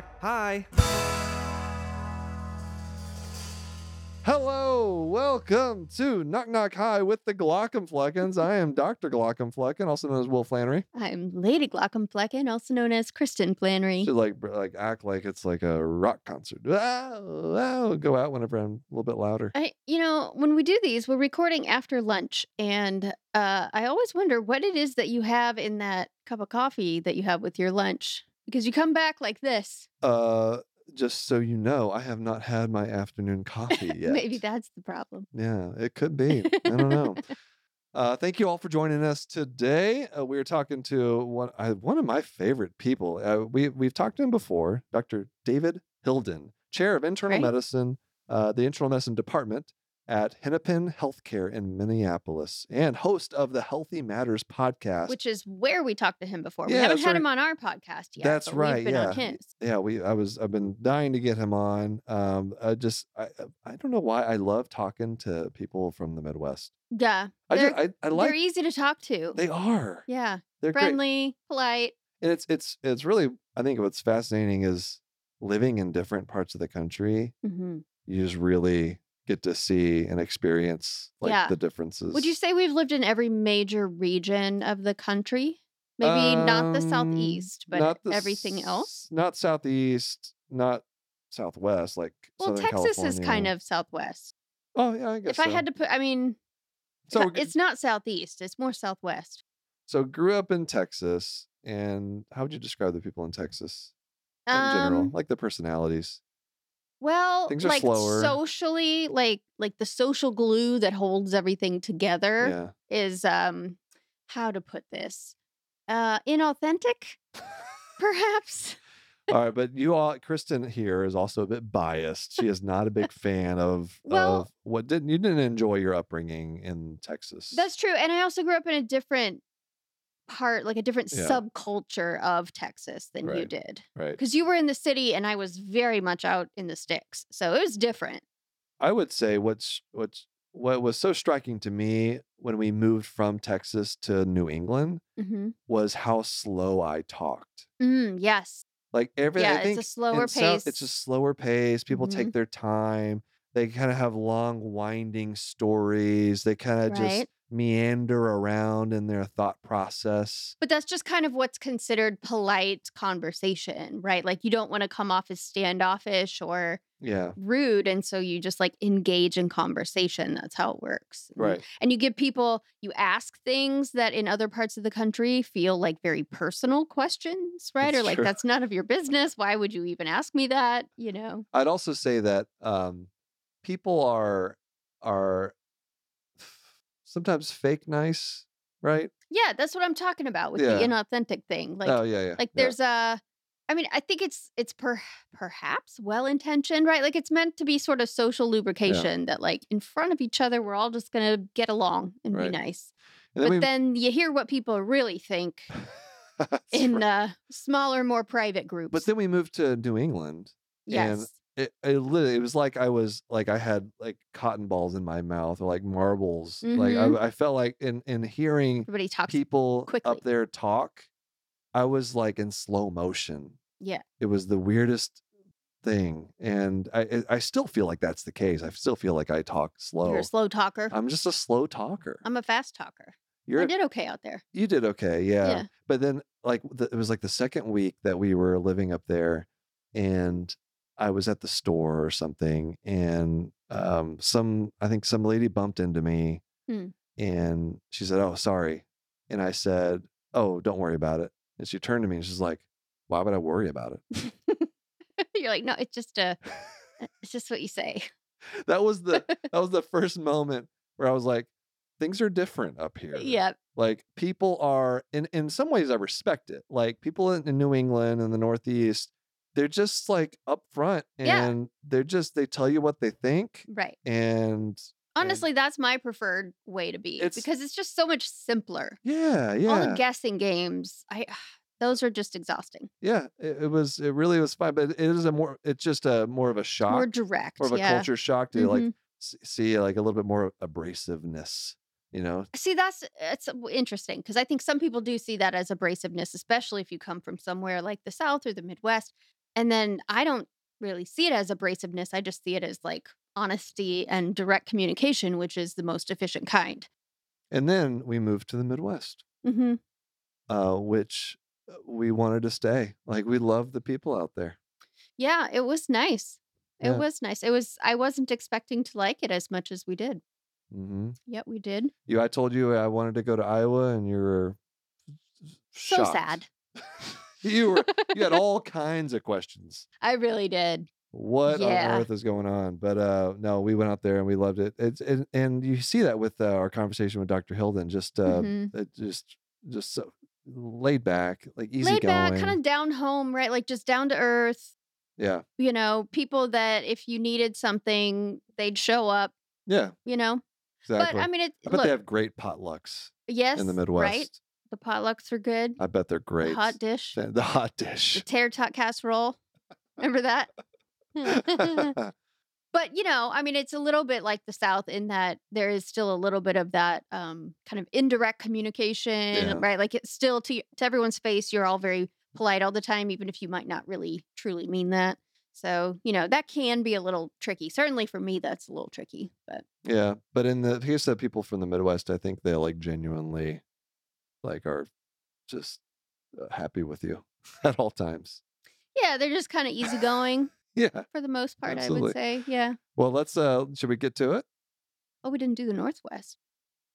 knock. Hi. Hello, welcome to Knock Knock Hi with the Glaucomfleckens. I am Dr. Glaucomflecken, also known as Will Flanary. I'm Lady Glaucomflecken, also known as Kristen Flanary. Should like like act like it's like a rock concert. Wow, wow, go out whenever I'm a little bit louder. I, you know, when we do these, we're recording after lunch, and uh, I always wonder what it is that you have in that cup of coffee that you have with your lunch because you come back like this. Uh, just so you know, I have not had my afternoon coffee yet. Maybe that's the problem. Yeah, it could be. I don't know. Uh, thank you all for joining us today. Uh, we are talking to one uh, one of my favorite people. Uh, we we've talked to him before, Dr. David Hilden, chair of internal Great. medicine, uh, the internal medicine department at Hennepin Healthcare in Minneapolis, and host of the Healthy Matters podcast. Which is where we talked to him before. we haven't had him on our podcast yet. That's right, We've been on yeah. his. yeah, we I was I've been dying to get him on. Um, I just I I don't know why I love talking to people from the Midwest. Yeah. I just I, I they're easy to talk to. they are. yeah. They're great. Friendly, polite. and it's it's it's really i think what's fascinating is living in different parts of the country hmm you just really get to see and experience like Yeah. the differences Would you say we've lived in every major region of the country? Maybe not the Um, southeast, but not the everything else? not southeast not southwest like Well, Southern Texas is kind of southwest. oh yeah i guess If I had to put, I mean, so so we're it's not southeast; it's more southwest. so grew up in texas and how would you describe the people in texas in general Um, like the personalities well, Things are like slower. socially, like like the social glue that holds everything together is um, how to put this, uh, inauthentic, perhaps. All right, but you all, Kristen here is also a bit biased. She is not a big fan of Well- of what didn't you didn't enjoy your upbringing in Texas. That's true, and I also grew up in a different part, like a different Yeah. subculture of Texas than you did. right. because you were in the city and I was very much out in the sticks. So it was different. I would say what's what's what was so striking to me when we moved from Texas to New England Mm-hmm. was how slow I talked. Mm, yes. Like everything, Yeah, it's a slower South- pace. it's a slower pace. People Mhm. take their time. They kind of have long, winding stories. They kind of just Right. Meander around in their thought process. But that's just kind of what's considered polite conversation, right? Like you don't want to come off as standoffish or Yeah, rude. And so you just like engage in conversation. That's how it works. And- right. And you give people, you ask things that in other parts of the country feel like very personal questions, right? That's or like, true. that's none of your business. Why would you even ask me that? You know? I'd also say that um, people are are sometimes fake nice, right? Yeah, that's what I'm talking about with Yeah. the inauthentic thing. Like, oh yeah, yeah. like yeah. there's a i mean i think it's it's per, perhaps well intentioned right like it's meant to be sort of social lubrication that like in front of each other we're all just gonna get along and Right. be nice And but we- then you hear what people really think in right. uh smaller more private groups but then we moved to New England. yes it, it literally it was like I was like I had like cotton balls in my mouth or like marbles. Like Mhm. I, I felt like in in hearing everybody talks people quickly. up there talk, I was like in slow motion. Yeah. It was the weirdest thing. And I I- still feel like that's the case. I still feel like I talk slow. you're a slow talker I'm just a slow talker. i'm a fast talker You're i did okay out there you did okay, yeah. Yeah. But then, like, the, it was like the second week that we were living up there, and I was at the store or something, and um, some I think some lady bumped into me, Hmm. and she said, "Oh, sorry," and I said, "Oh, don't worry about it." And she turned to me and she's like, "Why would I worry about it?" you're like no it's just a it's just what you say that was the that was the first moment where I was like, "Things are different up here." yeah like people are in in some ways i respect it like people in, in new england and the northeast they're just like upfront Yeah. and they're just they tell you what they think right and Honestly, that's my preferred way to be It's- because it's just so much simpler. yeah yeah. All the guessing games, I those are just exhausting. yeah it, it was it really was fine but it is a more it's just a more of a shock More direct. more of a yeah. culture shock to like Mhm. s- see like a little bit more abrasiveness you know See, that's it's interesting because I think some people do see that as abrasiveness, especially if you come from somewhere like the South or the Midwest. And then I don't really see it as abrasiveness. I just see it as like honesty and direct communication, which is the most efficient kind. And then we moved to the Midwest, hmm uh, which uh, we wanted to stay. Like we love the people out there. Yeah, it was nice. It Yeah. was nice. It was. I wasn't expecting to like it as much as we did. Mm-hmm. Yet we did. You, I told you I wanted to go to Iowa, and you were So shocked. sad. you were. You had all kinds of questions. I really did. What Yeah. on earth is going on? But uh, no, we went out there and we loved it. It's it, and you see that with uh, our conversation with Dr. Hilden. Just uh, Mhm. it just just so laid back, like easy Laid going. back, kind of down home, right? Like just down to earth. yeah, You know, people that if you needed something, they'd show up. yeah, You know, exactly. but I mean, it. I bet look, they have great potlucks yes, in the Midwest. right? The potlucks are good. I bet they're The great. hot dish, The- the hot the dish. tater tot casserole. Remember that? but you know i mean it's a little bit like the south in that there is still a little bit of that um, kind of indirect communication Yeah. right like it's still to, to everyone's face you're all very polite all the time even if you might not really truly mean that so you know that can be a little tricky certainly for me that's a little tricky but yeah, but in the case of people from the Midwest, I think they like genuinely, like, are just uh, happy with you at all times. yeah they're just kind of easygoing Yeah. for the most part i would say yeah Well, let's. uh Should we get to it? oh we didn't do the northwest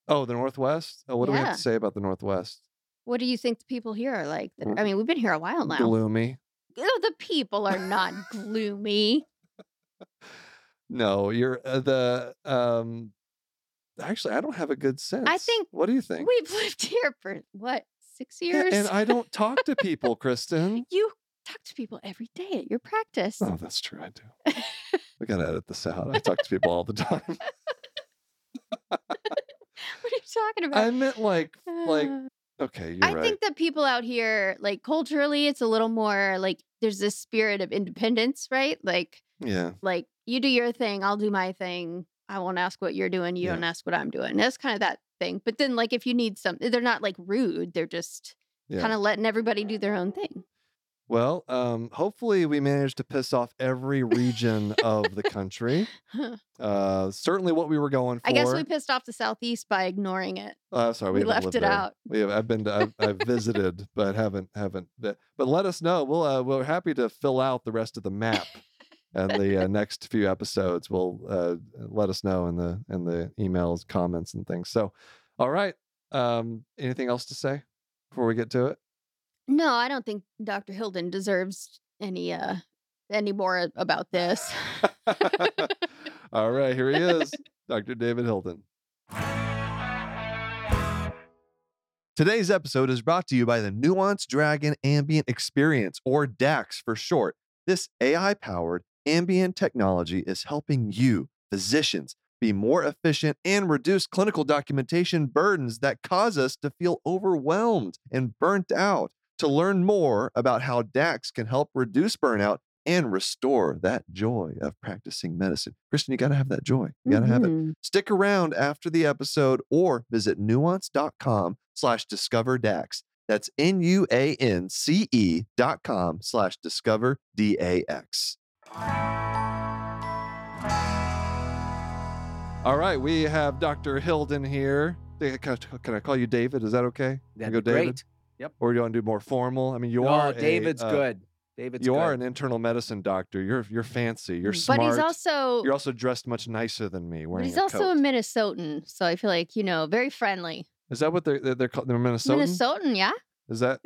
Oh, the Northwest. Oh, what do we have to say about the Northwest? what do you think the people here are like i mean we've been here a while now Gloomy. Oh, the people are not gloomy No, you're uh, the um. Actually, I don't have a good sense. I think What do you think? We've lived here for what, six Yeah, years? and I don't talk to people, Kristen. you talk to people every day at your practice. Oh, that's true. I do. we gotta edit this out. I talk to people all the time. what are you talking about? I meant like, like. Uh, Okay, you're I right. think that people out here, like culturally, it's a little more like there's this spirit of independence, right? Like, yeah, like you do your thing, I'll do my thing. I won't ask what you're doing. You Yeah. don't ask what I'm doing. That's kind of that thing. But then, like, if you need something, they're not like rude. They're just yeah. kind of letting everybody do their own thing. Well, um, hopefully we managed to piss off every region of the country. Uh, certainly what we were going for. I guess we pissed off the southeast by ignoring it. Uh, sorry, we, we left it there. out. We have, I've been to, I've, I've visited, but haven't haven't. But but let us know. We'll uh, we're happy to fill out the rest of the map, and the uh, next few episodes. will uh, let us know in the in the emails, comments, and things. So, all right. Um, anything else to say before we get to it? No, I don't think Dr. Hilden deserves any uh any more about this. all right, here he is, Dr. David Hilden. Today's episode is brought to you by the Nuance Dragon Ambient Experience, or DAX for short. This AI powered ambient technology is helping you, physicians, be more efficient and reduce clinical documentation burdens that cause us to feel overwhelmed and burnt out. To learn more about how DAX can help reduce burnout and restore that joy of practicing medicine. Kristen, you got to have that joy. You got to have it. Mhm. Stick around after the episode or visit nuance.com slash discover DAX. That's N-U-A-N-C-E dot com slash discover D-A-X. All right, we have Dr. Hilden here. Can I, call you David? Is that okay? That'd go be David? great. Yep. Or do you want to do more formal? I mean, you no, are a, David's uh, good. David's you good. are an internal medicine doctor. You're you're fancy. You're smart. but he's also You're also dressed much nicer than me. but Wearing he's a also coat. a Minnesotan, so I feel like, you know, very friendly. Is that what they're they're, they're called? They're Minnesotan. Minnesotan, yeah? Is that?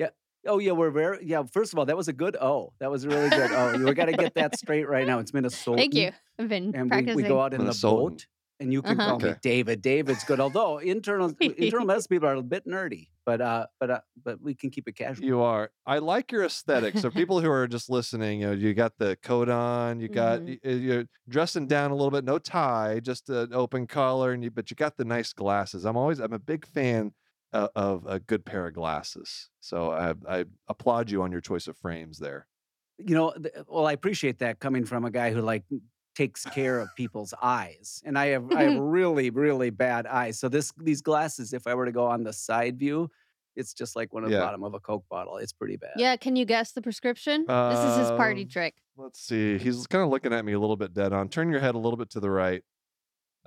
Oh yeah, we're very yeah. First of all, that was a good O. That was a really good O. You got to get that straight right now. It's Minnesota. Thank you. I've been And we, practicing. we go out in the boat, and you can Uh-huh. call me David. David's good. Although internal internal medicine people are a bit nerdy, but uh, but uh, but we can keep it casual. You are. I like your aesthetic. So people who are just listening, you know, you got the coat on, you got Mhm. you're dressing down a little bit, no tie, just an open collar, and you but you got the nice glasses. I'm always I'm a big fan uh, of a good pair of glasses. So I I applaud you on your choice of frames there. you know well i appreciate that coming from a guy who like takes care of people's eyes and i have i have really really bad eyes so this these glasses if i were to go on the side view It's just like one of Yeah. the bottom of a Coke bottle. It's pretty bad. Yeah, can you guess the prescription? this is his party Um, trick. Let's see. He's kind of looking at me a little bit dead on. Turn your head a little bit to the right.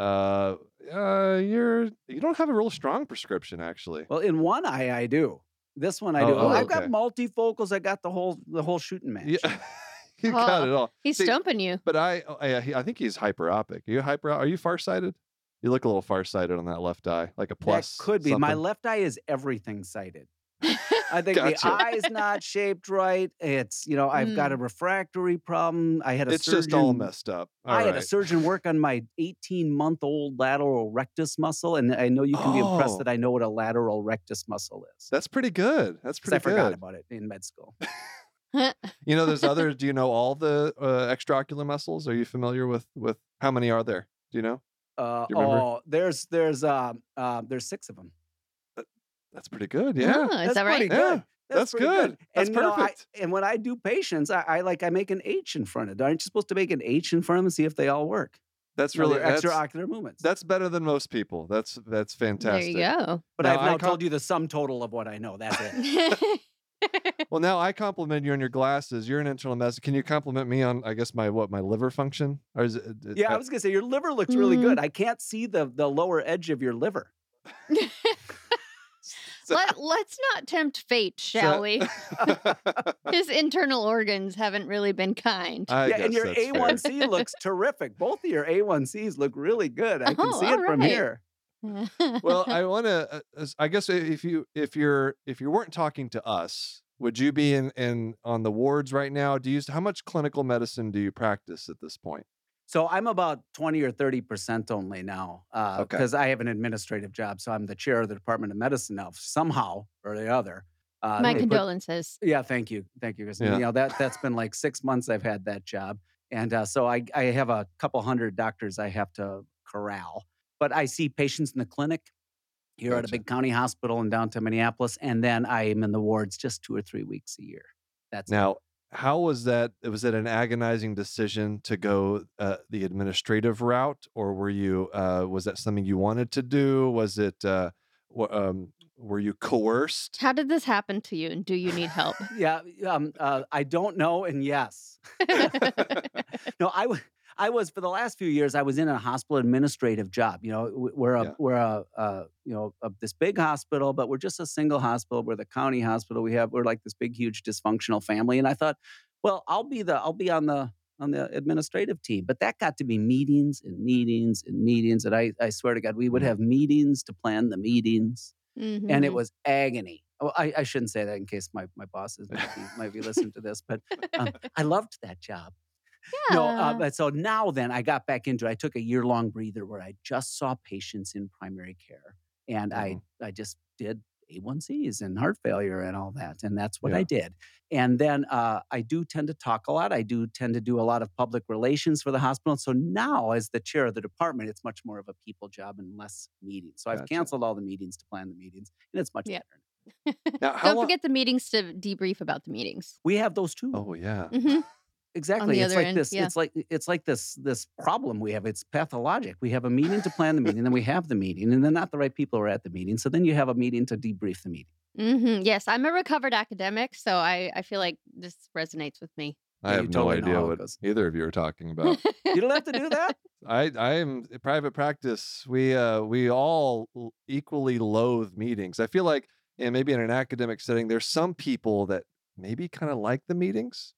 Uh, uh, you're you don't have a real strong prescription actually. Well, in one eye, I do. This one, I do. Oh, oh, I've got multifocals. I got the whole the whole shooting match. Yeah, you got Oh. it all. He's see- stumping you. But I, oh, I, I think he's hyperopic. Are you hyper? Are you farsighted? You look a little farsighted on that left eye, like a plus. that could be. My left eye is everything sighted. I think Gotcha. the eye's not shaped right. It's you know I've got a Mm. refractory problem. I had a It's surgeon. just all messed up. All I had a surgeon work on my 18 month old lateral rectus muscle, and I know you can be impressed Oh. that I know what a lateral rectus muscle is. That's pretty good. That's 'Cause I pretty forgot about it in med school. You know, there's other. do you know all the uh, extraocular muscles? Are you familiar with with how many are there? Do you know? Uh, you oh, there's there's um uh, there's six of them. That's pretty good. Yeah. Ah, is that right? pretty Yeah, good. that's pretty good. That's and, you know, I- perfect. and when I do patients, I, I like I make an H in front of it. Aren't you supposed to make an H in front of them and see if they all work? That's You know, really their that's, extraocular movements. that's better than most people. That's that's fantastic. there fantastic. you go. but Now, I've I now com- told you the sum total of what I know. That's it. Well, now I compliment you on your glasses. You're an internal medicine. Can you compliment me on, I guess, my what, my liver function? Or is it? it- yeah, I uh, was gonna say your liver looks really Mm. good. I can't see the the lower edge of your liver. so- Let, let's not tempt fate, shall so- we? His internal organs haven't really been kind. I yeah, and your. A1C looks terrific. Both of your A1Cs look really good. I can Oh, see it from here. well, I want to. Uh, I guess if you if you're if you weren't talking to us, would you be in in on the wards right now? Do you how much clinical medicine do you practice at this point? So I'm about 20 or 30 percent only now Okay. because I have an administrative job. So I'm the chair of the Department of Medicine now, somehow or the other. Uh, My they put- condolences. Yeah, thank you, thank you. Yeah. You know that that's been like six months I've had that job, and uh, so I I have a couple hundred doctors I have to corral, but I see patients in the clinic here at a big county hospital in downtown Minneapolis, and then I am in the wards just two or three weeks a year. That's it. Now, how was that? Was it an agonizing decision to go uh, the administrative route, or were you? Uh, was that something you wanted to do? Was it? Uh, wha- um, were you coerced? How did this happen to you, and do you need help? yeah. Um, uh, I don't know, and yes. no, I wa- I was for the last few years. I was in a hospital administrative job. You know, we're a Yeah. we're a, uh you know a, this big hospital, but we're just a single hospital. We're the county hospital. We have we're like this big, huge, dysfunctional family. And I thought, well, I'll be the I'll be on the on the administrative team. But that got to be meetings and meetings and meetings. And I I swear to God, we would Mhm. have meetings to plan the meetings, and it Mhm. was agony. Oh, I, I shouldn't say that in case my, my bosses might be, might be listening to this, but um, I loved that job. No, uh, but so now then I got back into it. I took a year long breather where I just saw patients in primary care and I, I just did A1Cs and heart failure and all that. And that's what I did. And then uh, I do tend to talk a lot. I do tend to do a lot of public relations for the hospital. So now, as the chair of the department, it's much more of a people job and less meetings. So I've canceled all the meetings to plan the meetings, and it's much Yeah. better. Now, Don't long? forget the meetings to debrief about the meetings. We have those too. oh yeah. hmm Exactly. It's like end, this. yeah. It's like it's like this this problem we have. It's pathologic. We have a meeting to plan the meeting, then we have the meeting, and then not the right people are at the meeting. So then you have a meeting to debrief the meeting. mm-hmm. Yes, I'm a recovered academic, so I, I feel like this resonates with me. I Yeah, have no totally idea what goes. either of you are talking about. You don't have to do that. I I am in private practice. We uh we all equally loathe meetings. I feel like and maybe in an academic setting, there's some people that maybe kind of like the meetings.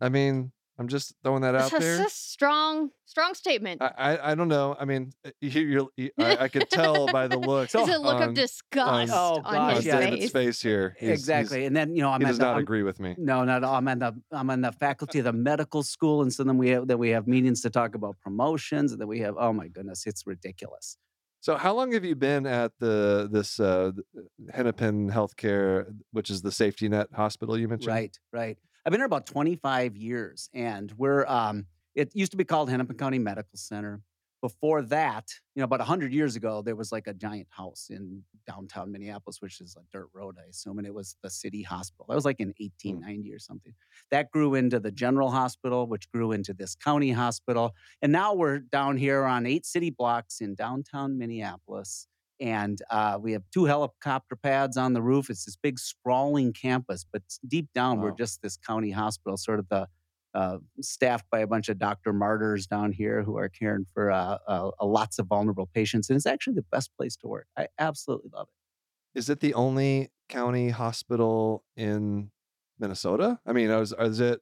I mean, I'm just throwing that out That's a, there. that's a strong, strong statement. I, I I don't know. I mean, uh, you, you're, you, I, I could tell by the look. It's a look on- of disgust Oh, on on gosh, his yeah. David's face. face here. He's- he's- exactly. and then you know I'm he does the, not I'm- agree with me. No, no, no. I'm on the I'm on the faculty of the medical school, and so then we have then we have meetings to talk about promotions, and then we have oh my goodness, it's ridiculous. So, how long have you been at the this uh, th- Hennepin Healthcare, which is the safety net hospital you mentioned? Right, right. I've been here about 25 years, and we're um, it used to be called Hennepin County Medical Center. Before that, you know, about 100 years ago, there was like a giant house in downtown Minneapolis, which is a dirt road, I assume, and it was the city hospital. That was like in 1890 or something. That grew into the general hospital, which grew into this county hospital, and now we're down here on eight city blocks in downtown Minneapolis. And uh, we have two helicopter pads on the roof. It's this big sprawling campus, but deep down, we're just this county hospital, sort of the uh, staffed by a bunch of doctor martyrs down here who are caring for uh, uh, uh, lots of vulnerable patients. And it's actually the best place to work. I absolutely love it. Is it the only county hospital in Minnesota? I mean, is, is it?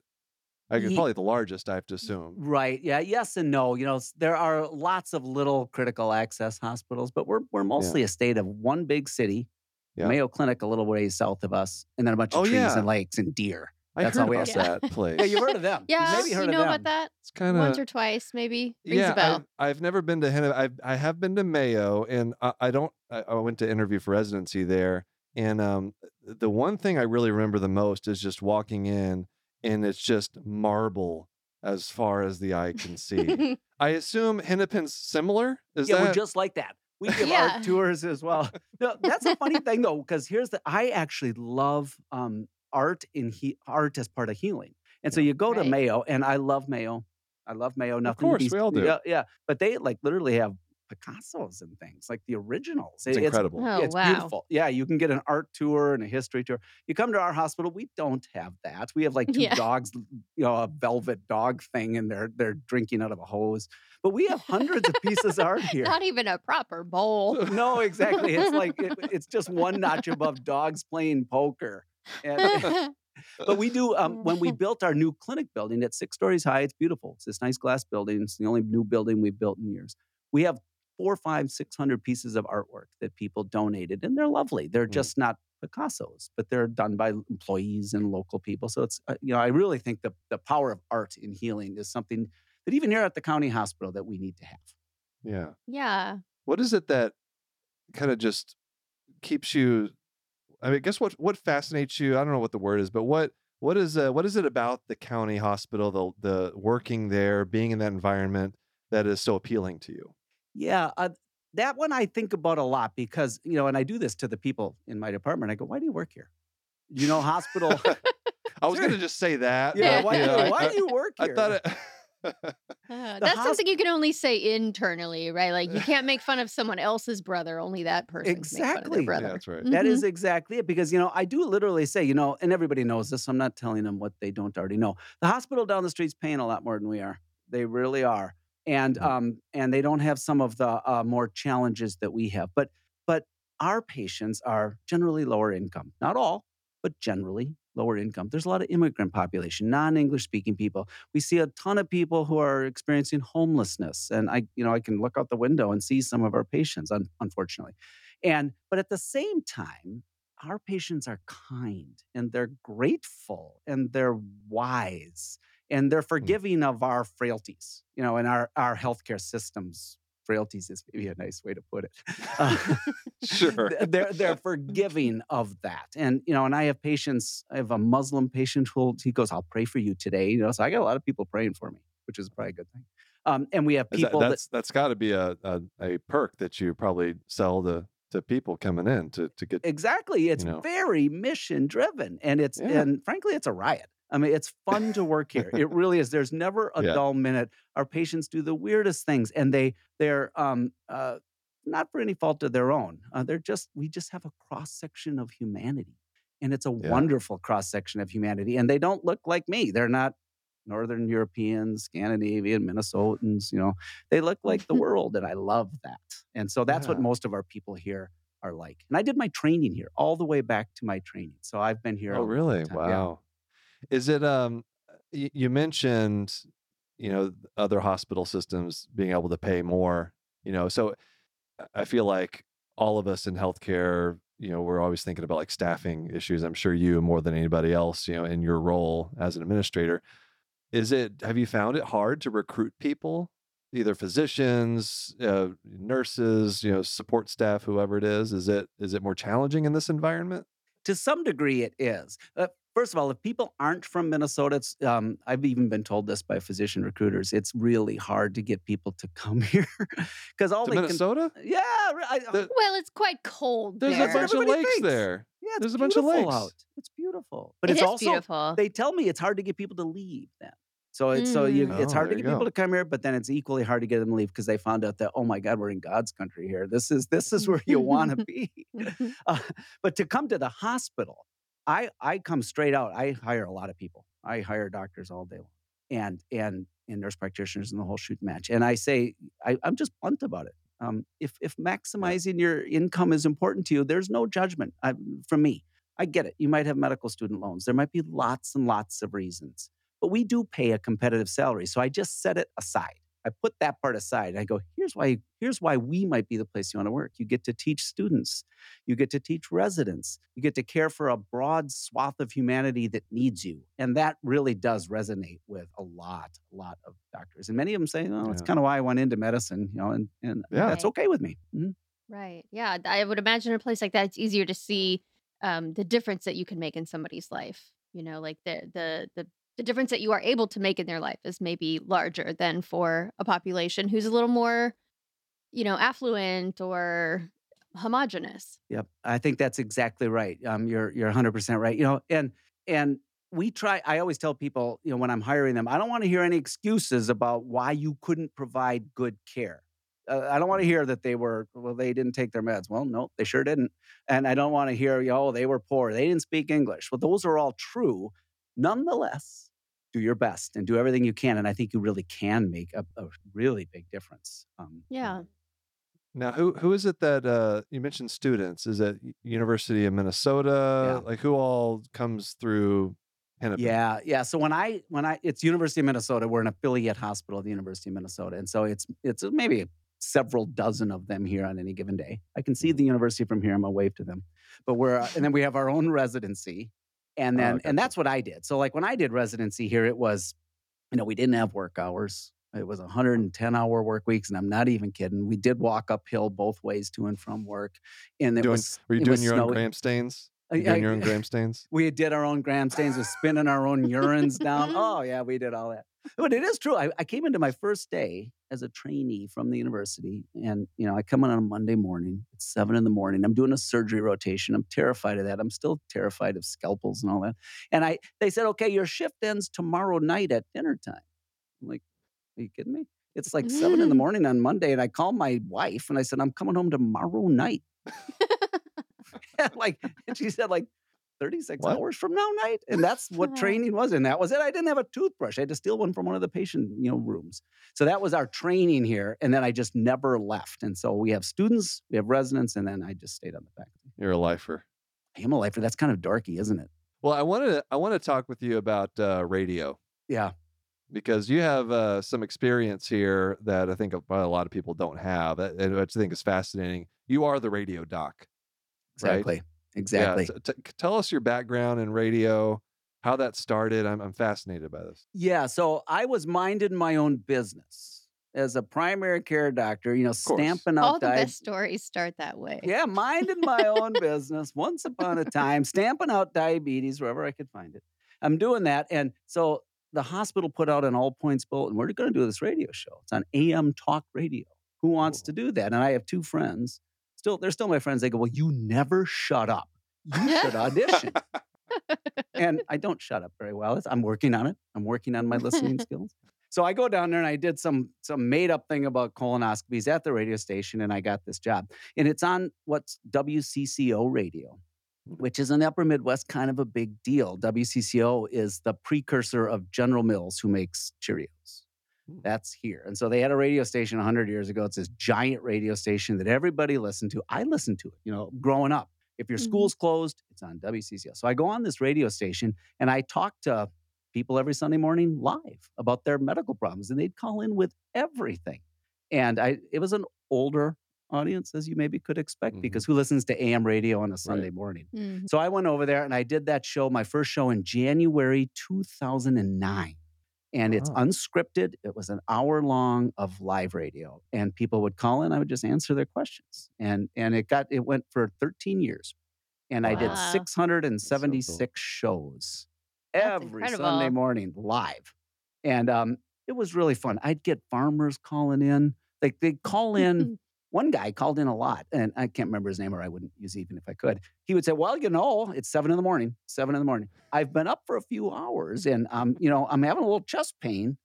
I guess Ye- probably the largest, I have to assume. Right. Yeah. Yes and no. You know, there are lots of little critical access hospitals, but we're we're mostly a state of one big city, Yeah. Mayo Clinic a little ways south of us, and then a bunch of Oh, trees yeah. and lakes and deer. I That's heard all we about have. that place. Yeah, you've heard of them. Yeah, You've Yeah, maybe heard you of know them. about that? It's kind of Once or twice, maybe. Rings yeah. a bell. I've, I've never been to Hennepin. I've I have been to Mayo, and I, I don't. I, I went to interview for residency there, and um, the one thing I really remember the most is just walking in, and it's just marble as far as the eye can see. I assume Hennepin's similar. Is yeah, that we're just like that. We give Yeah. art tours as well. No, that's a funny thing though, because here's the I actually love um, art in he, art as part of healing. And so you go to Mayo, and I love Mayo. I love Mayo. Nothing. to course, be- we all do. Yeah, yeah. But they like literally have Picasso's and things like the originals. it's It- incredible? Oh, yeah, it's wow. beautiful. Yeah, you can get an art tour and a history tour. You come to our hospital, we don't have that. We have like two Yeah. dogs, you know, a velvet dog thing, and they're they're drinking out of a hose. But we have hundreds of pieces of art here. Not even a proper bowl. No, exactly. It's like it, it's just one notch above dogs playing poker. And, but we do um, when we built our new clinic building at six stories high. It's beautiful. It's this nice glass building. It's the only new building we've built in years. We have four, five, six hundred pieces of artwork that people donated, and they're lovely. They're Mm. just not Picasso's, but they're done by employees and local people. So it's uh, you know I really think the the power of art in healing is something that even here at the county hospital that we need to have. yeah. yeah. What is it that kind of just keeps you? I mean, I guess what what fascinates you? I don't know what the word is, but what what is uh, what is it about the county hospital, the the working there, being in that environment that is so appealing to you? Yeah, uh, that one I think about a lot because you know, and I do this to the people in my department. I go, "Why do you work here? You know, hospital. I was going to just say that. yeah, but, why, you do know, you, I- why I- do you work I here?" thought it. Uh, that's hos- something you can only say internally, right? Like you can't make fun of someone else's brother. Only that person can make fun of Exactly. their Yeah, brother. that's right. That Mhm. is exactly it. Because, you know, I do literally say, you know, and everybody knows this. So I'm not telling them what they don't already know. The hospital down the street's paying a lot more than we are. They really are. And Mhm. um, and they don't have some of the uh, more challenges that we have. But but our patients are generally lower income. Not all, but generally lower income. There's a lot of immigrant population, non-English speaking people. We see a ton of people who are experiencing homelessness. And I, you know, I can look out the window and see some of our patients, un- unfortunately. And but at the same time, our patients are kind and they're grateful and they're wise and they're forgiving of our frailties, you know, and our our healthcare systems frailties is maybe a nice way to put it. Uh, Sure. they're they're forgiving of that, and you know, and I have patients. I have a Muslim patient who he goes, "I'll pray for you today." You know, so I got a lot of people praying for me, which is probably a good thing. Um, and we have people that that's that's got to be a, a a perk that you probably sell to to people coming in to to get. Exactly. It's know. very mission driven and it's Yeah. and frankly it's a riot. I mean, it's fun to work here. It really is. There's never a Yeah. dull minute. Our patients do the weirdest things and they they're um uh not for any fault of their own. Uh, they're just we just have a cross section of humanity. And it's a Yeah. wonderful cross section of humanity and they don't look like me. They're not Northern Europeans, Scandinavian, Minnesotans, you know, they look like the world, and I love that. And so that's what most of our people here are like. And I did my training here all the way back to my training. So I've been here. Oh, really? Yeah. Wow. Is it um? y- You mentioned, you know, other hospital systems being able to pay more. You know, so I- feel like all of us in healthcare, you know, we're always thinking about like staffing issues. I'm sure you more than anybody else, you know, in your role as an administrator. Is it? Have you found it hard to recruit people, either physicians, uh, nurses, you know, support staff, whoever it is? Is it is it more challenging in this environment? To some degree, it is. Uh, first of all, if people aren't from Minnesota, it's, um, I've even been told this by physician recruiters. It's really hard to get people to come here because all To they Minnesota? can. Yeah, I, The- Well, it's quite cold There's there. a bunch of lakes thinks. there. yeah, there's a bunch of lakes. out. It's beautiful, but It it's is also beautiful. they tell me it's hard to get people to leave then So it's so you Mm. it's Oh, hard to get people go. to come here, but then it's equally hard to get them to leave because they found out that oh my God, we're in God's country here. This is this is where you want to be. Uh, but to come to the hospital, I I come straight out. I hire a lot of people. I hire doctors all day long, and and and nurse practitioners and the whole shoot match. And I say I, I'm just blunt about it. Um, if if maximizing your income is important to you, there's no judgment I, from me. I get it. You might have medical student loans. There might be lots and lots of reasons, but we do pay a competitive salary. So I just set it aside. I put that part aside. And I go, here's why. Here's why we might be the place you want to work. You get to teach students. You get to teach residents. You get to care for a broad swath of humanity that needs you, and that really does resonate with a lot, a lot of doctors. And many of them say, "Oh, that's Yeah. kind of why I went into medicine," you know, and and Yeah. that's okay with me. Mhm. Right. Yeah. I would imagine a place like that, it's easier to see um, the difference that you can make in somebody's life. You know, like the the the the difference that you are able to make in their life is maybe larger than for a population who's a little more, you know, affluent or homogenous. Yep, I think that's exactly right. Um, you're you're 100 percent right. You know, and and we try. I always tell people, you know, when I'm hiring them, I don't want to hear any excuses about why you couldn't provide good care. Uh, I don't want to hear that they were well, they didn't take their meds. Well, no, they sure didn't. And I don't want to hear, oh, they were poor, they didn't speak English. Well, those are all true. Nonetheless, do your best and do everything you can, and I think you really can make a, a really big difference. Um, Yeah. Now, who who is it that uh, you mentioned students? Is it University of Minnesota? Yeah. Like who all comes through Hennepin? Yeah, yeah. So when I when I it's University of Minnesota, we're an affiliate hospital of the University of Minnesota, and so it's it's maybe several dozen of them here on any given day. I can see Mhm. the university from here. I'm gonna wave to them, but we're uh, and then we have our own residency, and Oh, then gotcha. and that's what I did. So like when I did residency here, it was you know we didn't have work hours. It was 110 hour work weeks, and I'm not even kidding. We did walk uphill both ways to and from work, and it Doing, was were you doing your own gram stains? You doing your own gram stains? we did our own gram stains with spinning our own urines down. Oh yeah, we did all that. But it is true. I, I came into my first day as a trainee from the university, and you know, I come in on a Monday morning. It's seven in the morning. I'm doing a surgery rotation. I'm terrified of that. I'm still terrified of scalpels and all that. And I, they said, okay, your shift ends tomorrow night at dinner time. I'm like, are you kidding me? It's like seven in the mm. morning on Monday, and I called my wife and I said, I'm coming home tomorrow night. like, and she said, like, 36 What? hours from now night. And that's what training was. And that was it. I didn't have a toothbrush. I had to steal one from one of the patient, you know, rooms. So that was our training here. And then I just never left. And so we have students, we have residents, and then I just stayed on the faculty. You're a lifer. I am a lifer. That's kind of darky, isn't it? Well, I wanted to, I want to talk with you about uh, radio Yeah. because you have uh, some experience here that I think a lot of people don't have, and which I think is fascinating. You are the radio doc. Right. Exactly. Exactly. Yeah, so t- tell us your background in radio, how that started. I'm, I'm fascinated by this. Yeah, so I was minding my own business as a primary care doctor, you know, course. stamping All out the di- best stories start that way. Yeah, minding my own business once upon a time, stamping out diabetes wherever I could find it. I'm doing that. And so the hospital put out an all points bulletin. We're going to do this radio show. It's on AM talk radio. Who wants to do that? And I have two friends. Still, they're still my friends. They go, Well, you never shut up. You should audition. and I don't shut up very well. I'm working on it. I'm working on my listening skills. So I go down there and I did some some made up thing about colonoscopies at the radio station, and I got this job. And it's on what's WCCO radio, mm-hmm. which is in the Upper Midwest, kind of a big deal. WCCO is the precursor of General Mills, who makes Cheerios. Hmm. That's here. And so they had a radio station 100 years ago. It's this giant radio station that everybody listened to. I listened to it, you know, growing up. If your Mhm. school's closed, it's on WCCO. So I go on this radio station and I talk to people every Sunday morning live about their medical problems, and they'd call in with everything. And I, it was an older audience, as you maybe could expect, Mhm. because who listens to AM radio on a Sunday morning? Mhm. So I went over there and I did that show, my first show in January 2009. And it's Wow. unscripted. It was an hour long of live radio. And people would call in, I would just answer their questions. And and it got it went for 13 years. And I did Wow. 676 shows That's every Sunday morning live. And um, it was really fun. I'd get farmers calling in. Like they'd call in one guy called in a lot, and I can't remember his name, or I wouldn't use even if I could. He would say, "Well, you know, it's seven in the morning. Seven in the morning. I've been up for a few hours, and um, you know, I'm having a little chest pain,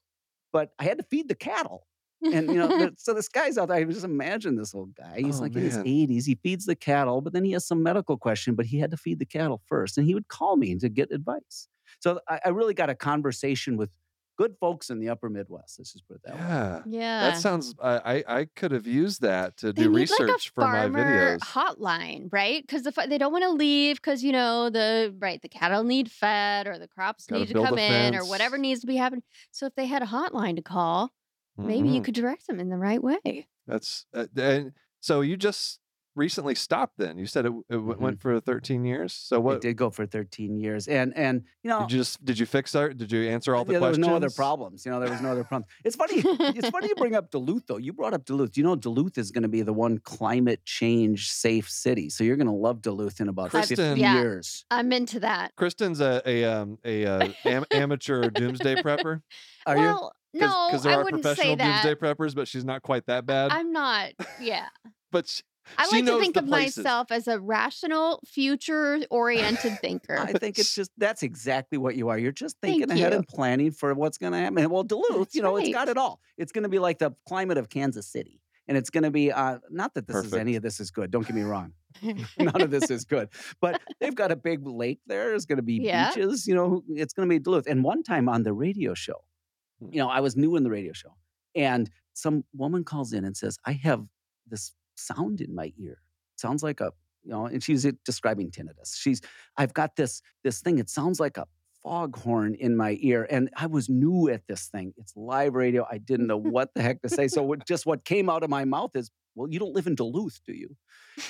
but I had to feed the cattle." And you know, so this guy's out there. I just imagine this old guy. He's Oh, like in his 80s. He feeds the cattle, but then he has some medical question. But he had to feed the cattle first, and he would call me to get advice. So I, I really got a conversation with good folks in the Upper Midwest. Let's just put it that way. Yeah. Yeah. That sounds. I I, I could have used that to they do research like a for my farmer videos. hotline, right? Because the, they don't want to leave because you know the right the cattle need fed or the crops Gotta need to come in or whatever needs to be happening. So if they had a hotline to call, maybe you Mhm. could direct them in the right way. That's uh, and so you just recently stopped. Then you said it, it w- Mhm. went for 13 years. So what? It did go for 13 years, and and you know, did you just did you fix our? Did you answer all the yeah, there was questions? no other problems. You know, there was no other problems. It's funny. it's funny you bring up Duluth, though. You brought up Duluth. You know, Duluth is going to be the one climate change safe city. So you're going to love Duluth in about Kristen- 50 Yeah. years. I'm into that. Kristen's a a um a uh, am- amateur doomsday prepper. Are you? well, no, Because there I are wouldn't say professional that. doomsday preppers, but she's not quite that bad. I'm not. Yeah. but sh- I She like to think of places. myself as a rational, future-oriented thinker. I think it's just that's exactly what you are. You're just Thank thinking ahead you. and planning for what's going to happen. Well, Duluth, That's you know, it's got it all. It's going to be like the climate of Kansas City. And it's going to be uh, not that this is any of this is good. Don't get me wrong. None of this is good. But they've got a big lake there. There's going to be Yeah. beaches. You know, it's going to be Duluth. And one time on the radio show, Hmm. you know, I was new in the radio show, and some woman calls in and says, "I have this sound in my ear. Sounds like a, you know." And she's describing tinnitus. She's, "I've got this this thing. It sounds like a." Foghorn in my ear, and I was new at this thing. It's live radio. I didn't know what the heck to say. So, what, just what came out of my mouth is, "Well, you don't live in Duluth, do you?"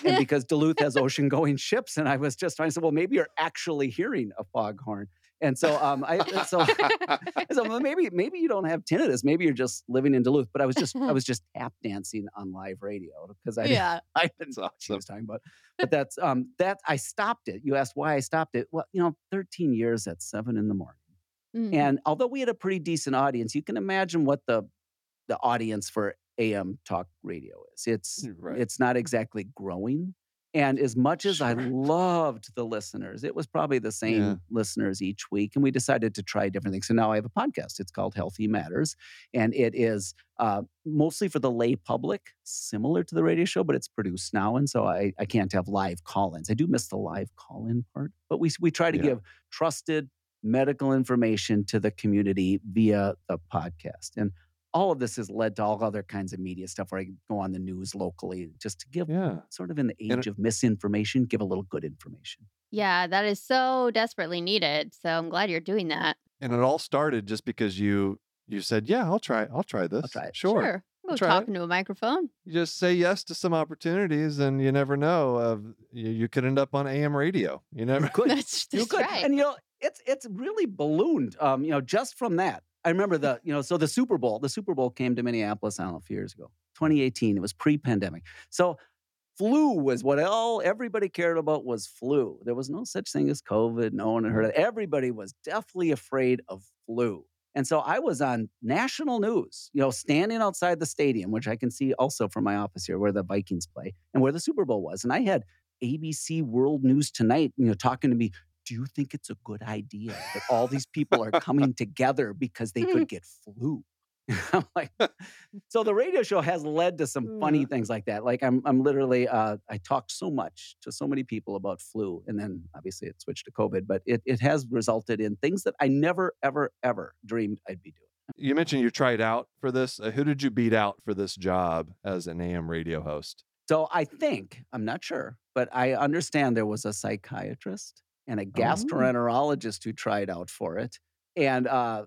and because Duluth has ocean going ships. And I was just trying to say, well, maybe you're actually hearing a foghorn. And so, um, I so, so maybe maybe you don't have tinnitus. Maybe you're just living in Duluth. But I was just I was just tap dancing on live radio because I yeah. I didn't know what she awesome. was talking about. But that's um that I stopped it. You asked why I stopped it. Well, you know, 13 years at seven in the morning. Mhm. And although we had a pretty decent audience, you can imagine what the the audience for AM talk radio is. It's Right. it's not exactly growing. And as much as I loved the listeners, it was probably the same Yeah. listeners each week. And we decided to try different things. So now I have a podcast. It's called Healthy Matters. And it is uh, mostly for the lay public, similar to the radio show, but it's produced now. And so I, I can't have live call ins. I do miss the live call in part, but we, we try to Yeah. give trusted medical information to the community via the podcast. And all of this has led to all other kinds of media stuff where I go on the news locally just to give yeah. sort of in the And age of misinformation, give a little good information. Yeah, that is so desperately needed. So I'm glad you're doing that. And it all started just because you you said, "Yeah, I'll try. I'll try this. try it. Sure." Go try it. talking to a microphone. You just say yes to some opportunities, and you never know. Of you, you could end up on AM radio. You never. Good. That's, you could. right. And you know, it's it's really ballooned. Um, you know, just from that. I remember the, you know, so the Super Bowl, the Super Bowl came to Minneapolis, I don't know, a few years ago. 2018. It was pre-pandemic. So flu was what all everybody cared about was flu. There was no such thing as COVID. No one had heard of mm. it. Everybody was deathly afraid of flu. And so I was on national news, you know, standing outside the stadium, which I can see also from my office here where the Vikings play and where the Super Bowl was. And I had ABC World News Tonight, you know, talking to me. Do you think it's a good idea that all these people are coming together because they could get flu? I'm like, so the radio show has led to some funny things like that. Like I'm, I'm literally, uh, I talked so much to so many people about flu, and then obviously it switched to COVID. But it, it has resulted in things that I never, ever, ever dreamed I'd be doing. You mentioned you tried out for this. Uh, who did you beat out for this job as an AM radio host? So I think I'm not sure, but I understand there was a psychiatrist and a gastroenterologist who tried out for it, and uh,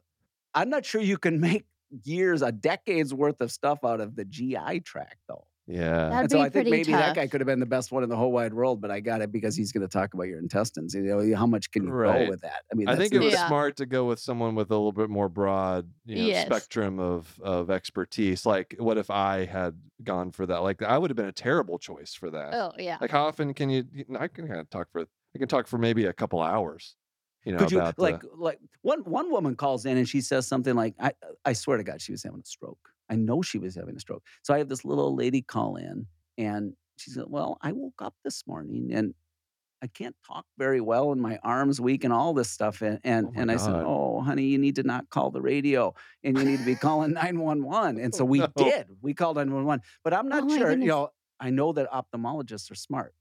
I'm not sure you can make years, a decade's worth of stuff out of the GI tract, though. Yeah. That'd and so be I think pretty maybe that guy could have been the best one in the whole wide world, but I got it because he's going to talk about your intestines. You know, how much can you Right. go with that? I mean, I think it was Yeah. smart to go with someone with a little bit more broad you know, Yes. spectrum of of expertise. Like, what if I had gone for that? Like, I would have been a terrible choice for that. Oh yeah. Like, how often can you? you I can kind of talk for. I can talk for maybe a couple hours. You know, Could you about the- like like one one woman calls in and she says something like, I I swear to God, she was having a stroke. I know she was having a stroke. So I have this little old lady call in And she said, Well, I woke up this morning and I can't talk very well and my arms weak and all this stuff. And and, Oh and I said, Oh, honey, you need to not call the radio and you need to be calling 911. And so Oh, we no. did. We called 911. But I'm oh not Oh sure, you know, I know that ophthalmologists are smart,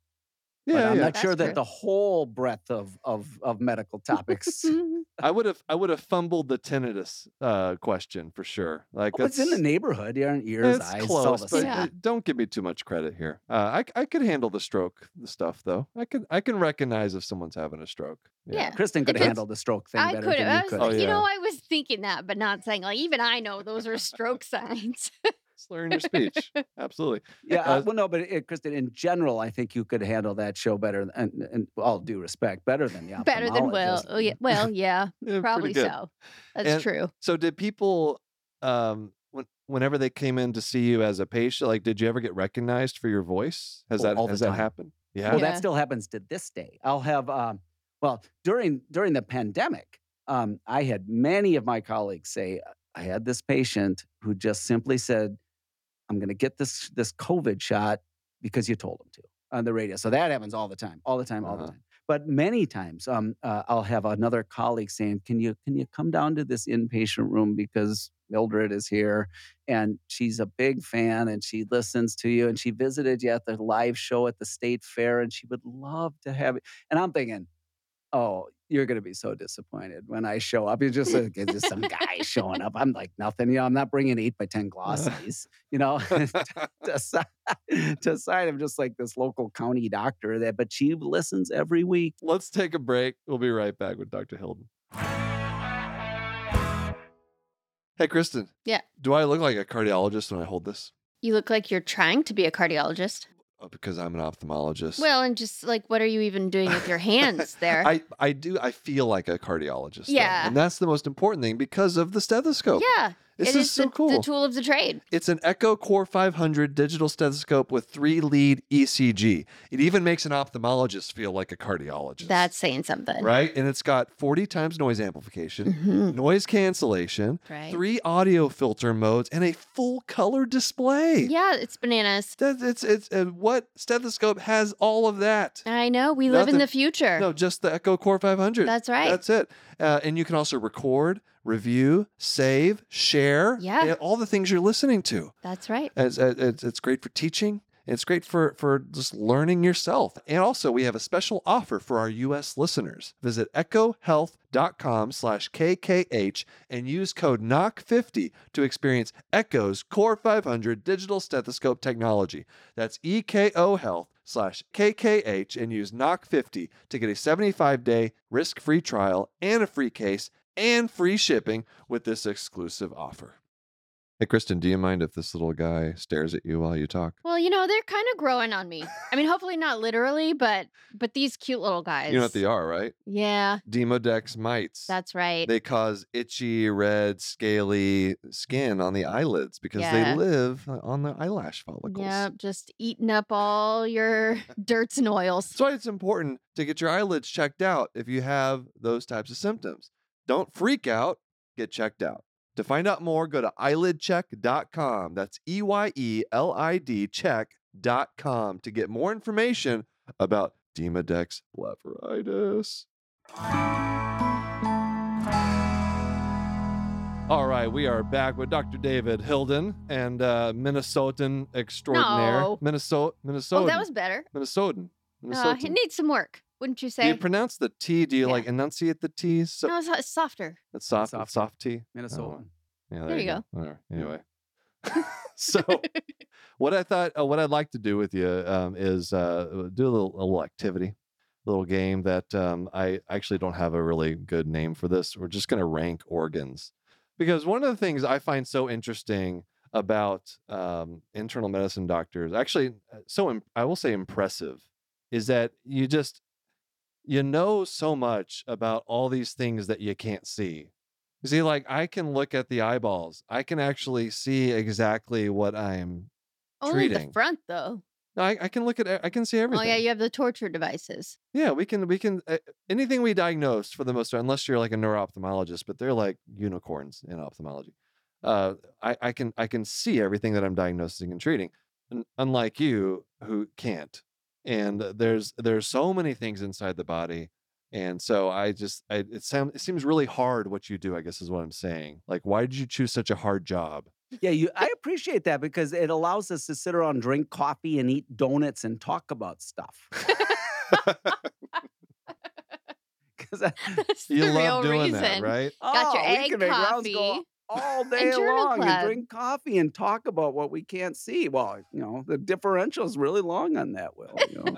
but Yeah, I'm yeah. not sure That's that the whole breadth of of of medical topics. I would have I would have fumbled the tinnitus uh, question for sure. Like Oh, it's in the that's- neighborhood. Your ears, It's eyes, it's all close, the but. Yeah. don't give me too much credit here. Uh, I I could handle the stroke the stuff though. I can I can recognize if someone's having a stroke. Yeah. Kristen could If have it's- handled the stroke thing I better could than have. I you was could. like, Oh, you know. I was thinking that, but not saying like even I know those are stroke signs. Slurring your speech. Absolutely. Yeah, Uh, well, no, but it, Kristen, in general, I think you could handle that show better, and, and all due respect, better than the Better than Will. oh, yeah, well, yeah, Yeah, probably so. That's And- true. So did people um when, whenever they came in to see you as a patient, like did you ever get recognized for your voice? Has Oh, that all the has that happened? Yeah. Well, Yeah. that still happens to this day. I'll have, um, well, during during the pandemic, um, I had many of my colleagues say, I had this patient who just simply said, "I'm going to get this this COVID shot because you told him to." On the radio, so that happens all the time, all the time, all the Uh-huh. time. But many times, um, uh, I'll have another colleague saying, "Can you can you come down to this inpatient room because Mildred is here, and she's a big fan, and she listens to you, and she visited you at the live show at the state fair, and she would love to have it." And I'm thinking, "Oh, you're going to be so disappointed when I show up. You're just, like, it's just some guy showing up. I'm like nothing. You know, I'm not bringing eight by ten glossies. You know, to, si- to sign him just like this local county doctor. That, but she listens every week. Let's take a break. We'll be right back with Dr. Hilden. Hey Kristen. Yeah. Do I look like a cardiologist when I hold this? You look like you're trying to be a cardiologist. Oh, because I'm an ophthalmologist. Well, and just like, what are you even doing with your hands there? I, I do I feel like a cardiologist. though, Yeah. And that's the most important thing because of the stethoscope. yeah, This it is is so the, cool. the tool of the trade. It's an Eko Core 500 digital stethoscope with three lead ECG. It even makes an ophthalmologist feel like a cardiologist. That's saying something, right. And it's got 40 times noise amplification, Mhm. noise cancellation, Right. three audio filter modes, and a full color display. Yeah, it's bananas. That, it's it's and what stethoscope has all of that? I know. We live in the future. No, just the Eko Core 500. That's right. That's it. Uh, and you can also record, review, save, share. Yeah. all the things you're listening to. That's right. It's, it's, it's great for teaching. It's great for, for just learning yourself. And also, we have a special offer for our U.S. listeners. Visit ekohealth.com slash KKH and use code KNOCK50 to experience Eko's Core 500 digital stethoscope technology. That's EKO Health slash KKH and use KNOCK50 to get a 75-day risk-free trial and a free case and free shipping with this exclusive offer. Hey, Kristen, do you mind if this little guy stares at you while you talk? Well, you know, they're kind of growing on me. I mean, hopefully not literally, but but these cute little guys. You know what they are, right? Yeah, Demodex mites. that's right. They cause itchy, red, scaly skin on the eyelids because they live uh, on the eyelash follicles. Yep, just eating up all your dirts and oils. That's why it's important to get your eyelids checked out if you have those types of symptoms. Don't freak out, get checked out. To find out more, go to eyelidcheck.com. That's E Y E L I D check.com to get more information about Demodex blepharitis. All right, we are back with Dr. David Hilden and uh, Minnesotan extraordinaire. No. Minnesota, Minnesota, Oh, that was better. Minnesotan. Uh, it needs some work, wouldn't you say? Do say? you pronounce the T? Do you Yeah. like enunciate the T? So no, it's, it's softer. it's soft, Soft. soft T. Minnesota. Yeah, There you go. All right, Anyway, so what I thought, uh, what I'd like to do with you um, is uh, do a little, a little activity, a little game that um, I actually don't have a really good name for this. We're just going to rank organs because one of the things I find so interesting about um, internal medicine doctors, actually, uh, so im- I will say impressive, is that you just you know so much about all these things that you can't see. You see, like I can look at the eyeballs. I can actually see exactly what I'm. Only Treating. the front, though. No, I, I can look at. I can see everything. Oh yeah, you have the torture devices. Yeah, we can. We can. Uh, anything we diagnose for the most part, unless you're like a neuro-ophthalmologist, but they're like unicorns in ophthalmology. Uh, I, I can. I can see everything that I'm diagnosing and treating. And unlike you, who can't. And there's there's so many things inside the body. And so I just I, it sounds it seems really hard what you do, I guess is what I'm saying. Like why did you choose such a hard job? Yeah, you I appreciate that because it allows us to sit around, drink coffee, and eat donuts and talk about stuff because That's the you real love doing reason. that, right? Got your Oh, we egg can make rounds go coffee all day long club. and drink coffee and talk about what we can't see. Well, you know, the differential is really long on that, Will. You know?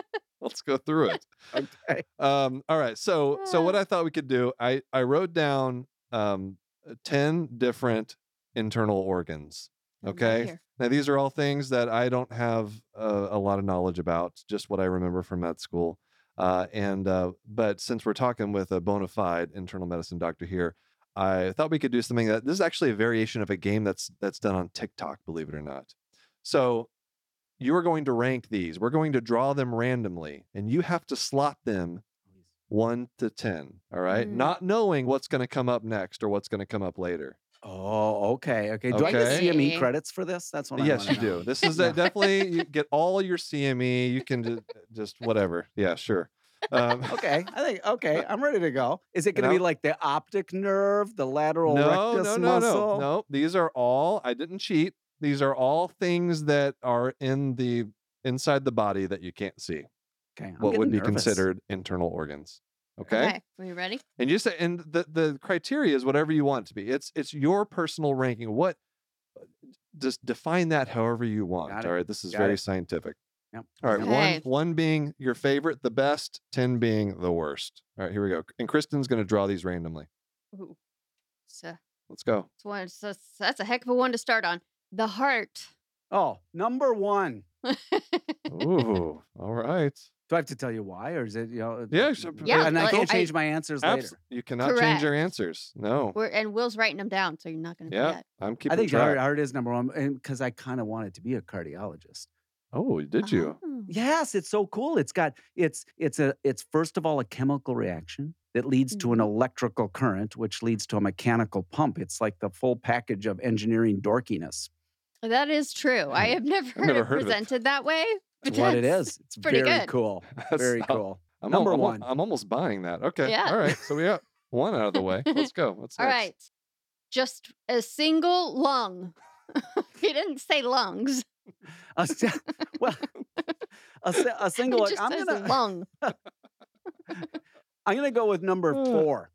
Let's go through it. okay. Um, all right. So so what Ah. I thought we could do, I I wrote down um 10 different internal organs. Right Okay. Now these are all things that I don't have uh, a lot of knowledge about, just what I remember from med school. Uh, and uh, but since we're talking with a bona fide internal medicine doctor here, I thought we could do something that this is actually a variation of a game that's that's done on TikTok, believe it or not. So you are going to rank these. We're going to draw them randomly, and you have to slot them one to ten. All right, Mm. not knowing what's going to come up next or what's going to come up later. Oh, okay. Okay. Do I get CME credits for this? That's what I yes, wanna you know. do. This is Yeah. definitely you get all your CME. You can ju- just whatever. Yeah, sure. Um, Okay. I think okay. I'm ready to go. Is it going to be like the optic nerve, the lateral no, rectus no, no, muscle? no, no. These are all. I didn't cheat. These are all things that are in the inside the body that you can't see. Okay. I'm what would be nervous. considered internal organs. Okay. Okay. Are you ready? and you say and the the criteria is whatever you want it to be it's it's your personal ranking what just define that however you want Got all it. right this is Got very it. scientific Yep. all right Okay. one one being your favorite the best 10 being the worst all right here we go and kristen's going to draw these randomly Ooh. So, let's go it's one, so that's a heck of a one to start on. The heart. Oh, number one. Ooh, all right Do I have to tell you why, or is it you know? Yeah, uh, sure, Yeah, and I like, can't I- change my answers Abs- later. you cannot change your answers no We're, and Will's writing them down, so you're not going to yeah forget. i'm keeping I think heart, track heart is number one, because I kind of wanted to be a cardiologist. Oh did you Oh. Yes, it's so cool. It's got it's it's a it's first of all a chemical reaction that leads to an Mhm. electrical current, which leads to a mechanical pump. It's like the full package of engineering dorkiness. That is true. I have never heard never it heard of it. presented that way. But That's what it that's- is. It's pretty very good. cool. That's- Very I'm- cool. I'm Number al- I'm one. I'm almost buying that. Okay. Yeah. All right. So we got one out of the way. Let's go. What's All next? right. Just a single lung. he didn't say lungs. A well, a, a single. just I'm says gonna lung. I'm gonna go with number four.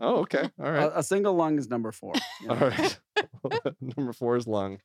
Oh, okay. All right. A, a single lung is number four. Yeah. All right. Number four is lung.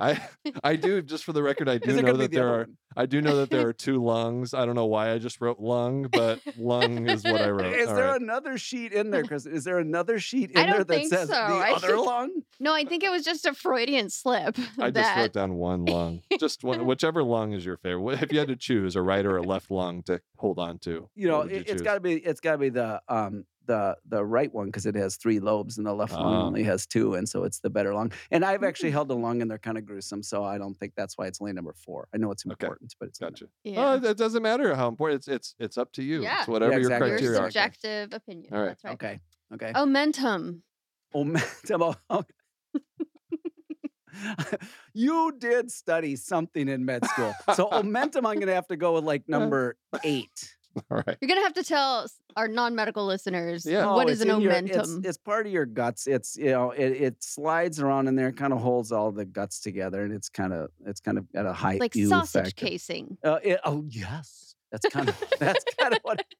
I I do just for the record. I do know that the there are one? I do know that there are two lungs. I don't know why I just wrote lung, but lung is what I wrote. Is All there right. another sheet in there, Chris? Is there another sheet in there that says so. the I other think- lung? No, I think it was just a Freudian slip. I just wrote down one lung. Just one, whichever lung is your favorite. If you had to choose a right or a left lung to hold on to, You know, what would it, has got to be it's got to be the um the the right one because it has three lobes and the left one Ah. only has two, and so it's the better lung. And I've actually Mm. held a lung, and they're kind of gruesome, so I don't think that's why it's only number four. I know it's Okay. important, but it's in there. Gotcha. Yeah. Oh, it doesn't matter how important. It's it's it's up to you. Yeah. It's whatever Yeah, your exactly. Your criteria are. subjective opinion. All right. That's right. Okay, okay. Omentum. Omentum. oh, you did study something in med school, so omentum. I'm going to have to go with like number eight. All right. You're gonna have to tell s- our non-medical listeners Yeah. what Oh, is an in your- omentum. it's, it's part of your guts. It's you know it, it slides around in there, kind of holds all the guts together, and it's kind of it's kind of at a high like sausage factor. casing. Uh, it- oh yes, that's kind of that's kind of what.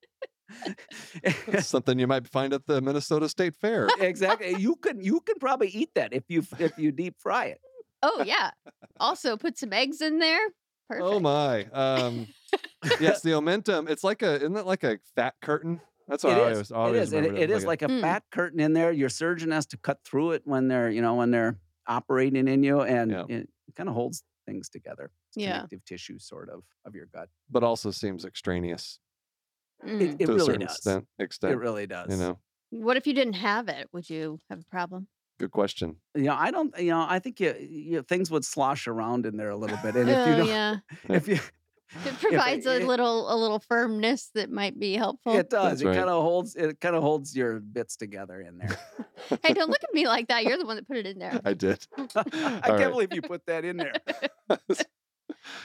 That's something you might find at the Minnesota State Fair. exactly. You can you can probably eat that if you if you deep fry it. Oh yeah. also put some eggs in there. Perfect. Oh my. Um, yes, the omentum. It's like a isn't that like a fat curtain? That's what It I is. always, It always is. and It, remembered it is a- like a Mm. fat curtain in there. Your surgeon has to cut through it when they're you know when they're operating in you, and Yeah. it kind of holds things together. It's Yeah. connective tissue, sort of, of your gut. but also seems extraneous Mm. It, it to really certain does. extent. Extent. It really does. you know. What if you didn't have it? Would you have a problem? Good question. You know, I don't. You know, I think you, you things would slosh around in there a little bit, and if you oh don't, yeah. if you, It provides it- a little a little firmness that might be helpful. it does. That's It right. kind of holds. It kind of holds your bits together in there. hey, don't look at me like that. You're the one that put it in there. I did. I can't right. believe you put that in there.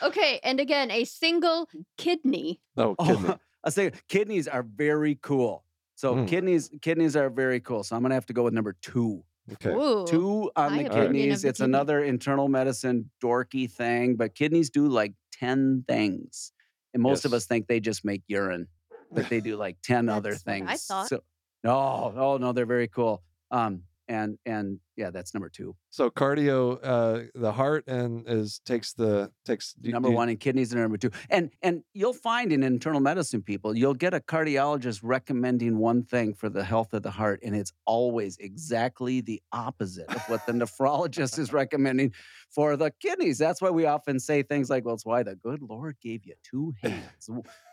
Okay, and again, a single kidney. Oh, kidney. Oh, I say kidneys are very cool. So Mm. kidneys kidneys are very cool. So I'm gonna have to go with number two. Okay. Ooh. Two on I the have an opinion kidneys. It's kidney. another internal medicine dorky thing, but kidneys do like 10 things. And most of us think they just make urine, but they do like 10 other things. I thought. So no, oh no, they're very cool. Um and and yeah, that's number two. So cardio, uh, the heart and is takes the takes do- number do- one and kidneys are number two. And and you'll find in internal medicine people you'll get a cardiologist recommending one thing for the health of the heart and it's always exactly the opposite of what the nephrologist is recommending for the kidneys. That's why we often say things like well it's why the good lord gave you two hands.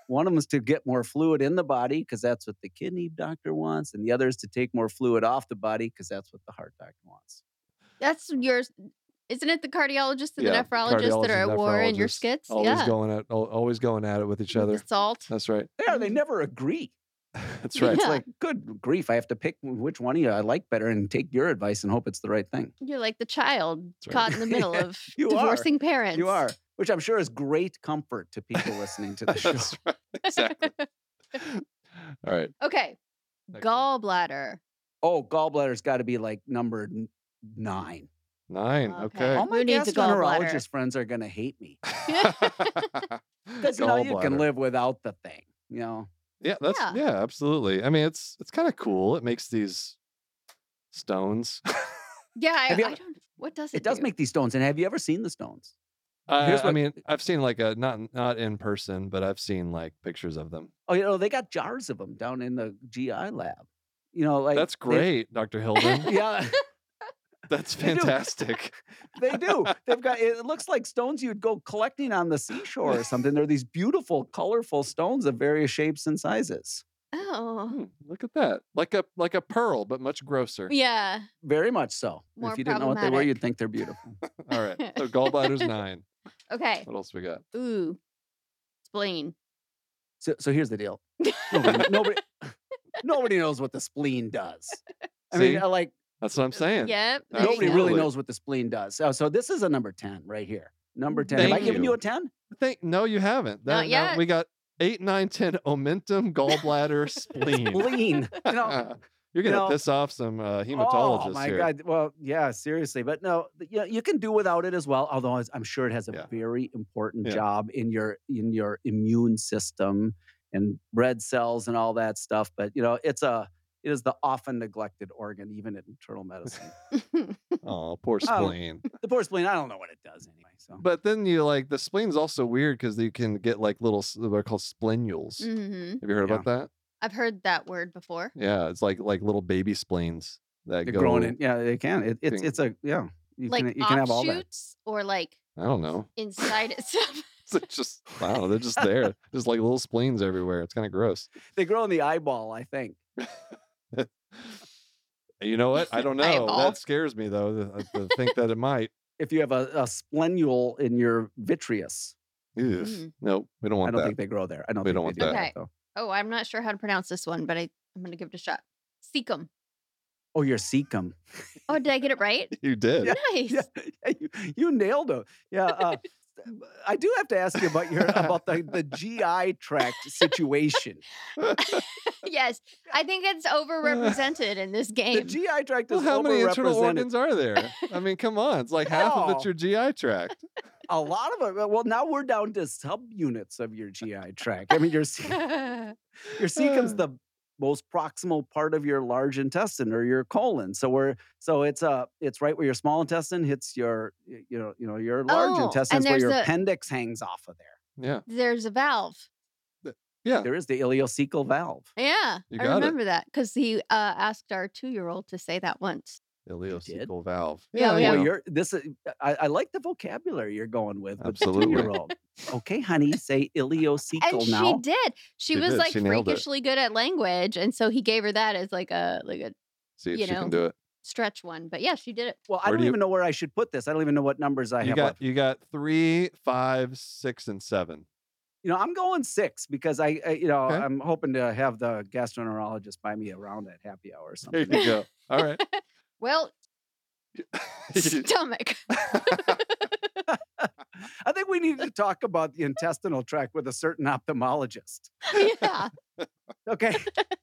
One of them is to get more fluid in the body because that's what the kidney doctor wants and the other is to take more fluid off the body because that's what the heart doctor wants That's yours. Isn't it the cardiologist and Yeah, the nephrologist that are at war in your nephrologist, skits? Always yeah. going at always going at it with each other. Salt. That's right. there they Mhm. never agree That's right. It's like, good grief, I have to pick which one of you I like better and take your advice and hope it's the right thing. You're like the child right. caught in the middle of You are. divorcing parents. You are, which I'm sure is great comfort to people listening to the show. That's right. Exactly. All right. okay. Next one. Gallbladder. Oh, gallbladder's got to be like number n- nine. Nine. Okay. Okay. All my Who needs a gallbladder? gastroenterologist friends are going to hate me because you know you can live without the thing. You know, Yeah, that's Yeah. yeah. absolutely. I mean, it's it's kind of cool. It makes these stones. Yeah, I, Have you I ever- don't. What does it? it does do? make these stones. And have you ever seen the stones? Uh, Here's I what- mean, I've seen like a not not in person, but I've seen like pictures of them. Oh, you know they got jars of them down in the GI lab. You know, like That's they- great, Dr. Hilden. yeah. That's They do. fantastic. They do. They've got it looks like stones you'd go collecting on the seashore or something. They're these beautiful, colorful stones of various shapes and sizes. Oh, Hmm, look at that. Like a like a pearl, but much grosser. yeah. Very much so. More if you didn't know what they were, you'd think they're beautiful. All right. So gallbladder's nine. Okay. What else we got? Ooh, spleen. So, so here's the deal. Nobody, nobody, nobody knows what the spleen does. I See? mean, uh, like That's what I'm saying. Yep. there you nobody go. really knows what the spleen does. So, so this is a number ten right here. Number ten. Have I Thank given you. you a ten? Think no, you haven't. Not That, yet. we got eight, nine, ten. Omentum, gallbladder, spleen. Spleen. You know, You're gonna know- piss off some uh, hematologists Oh my here. god! Well, yeah, seriously, but no, th- you, know, you can do without it as well. Although I'm sure it has a Yeah. very important Yeah. job in your in your immune system and red cells and all that stuff. But you know, it's a it is the often neglected organ, even in internal medicine. Oh, poor Oh. spleen. the poor spleen, I don't know what it does anyway. So But then you like the spleen's also weird because you can get like little s- what are called splenules. hmm Have you heard Yeah. about that? I've heard that word before. Yeah, it's like like little baby spleens that they're go. growing in. Yeah, they can. It, it's it's a yeah. You like can you can have all that. or like I don't know. inside itself. It's just wow. They're just there. Just like little spleens everywhere. It's kind of gross. They grow in the eyeball, I think. You know what? I don't know. Eyeball. That scares me though. To, to think that it might. If you have a, a splenule in your vitreous, Ugh. Mm. Nope, we don't want. That. I don't that. think they grow there. I don't We think don't they want do that. Okay. though. Oh, I'm not sure how to pronounce this one, but I, I'm going to give it a shot. Cecum. Oh, you're cecum. Oh, did I get it right? You did. Yeah. Nice. yeah, yeah, you, you nailed it. Yeah. Uh, I do have to ask you about your about the, the GI tract situation. yes. I think it's overrepresented in this game. The. GI tract Well, how many internal organs are there? I mean, come on. It's like half of it's your GI tract. A lot of it. Well, now we're down to subunits of your GI tract. I mean, your ce- your cecum's the most proximal part of your large intestine or your colon. So we're so it's a it's right where your small intestine hits your you know you know your large Oh, intestine is where your a- appendix hangs off of there. Yeah. There's a valve. Yeah. There is the ileocecal valve. Yeah. You I got it. remember that because he uh, asked our two year old to say that once. Ileocecal valve. Yeah, you yeah. Boy, know. you're this. is- uh, I, I like the vocabulary you're going with. with Absolutely. two-year-old. Okay, honey, say ileocecal And now. she did. She, She was did. like She nailed it. freakishly good at language. And so he gave her that as like a like a See if you she know. can do it. stretch one. But yeah, she did it. Well, I Where don't do you- even know where I should put this. I don't even know what numbers I You have got left. you got three, five, six, and seven. You know, I'm going six because I, I you know, Okay. I'm hoping to have the gastroenterologist buy me around at happy hour or something. There you go. All right. Well, stomach. I think we need to talk about the intestinal tract with a certain ophthalmologist. yeah. Okay.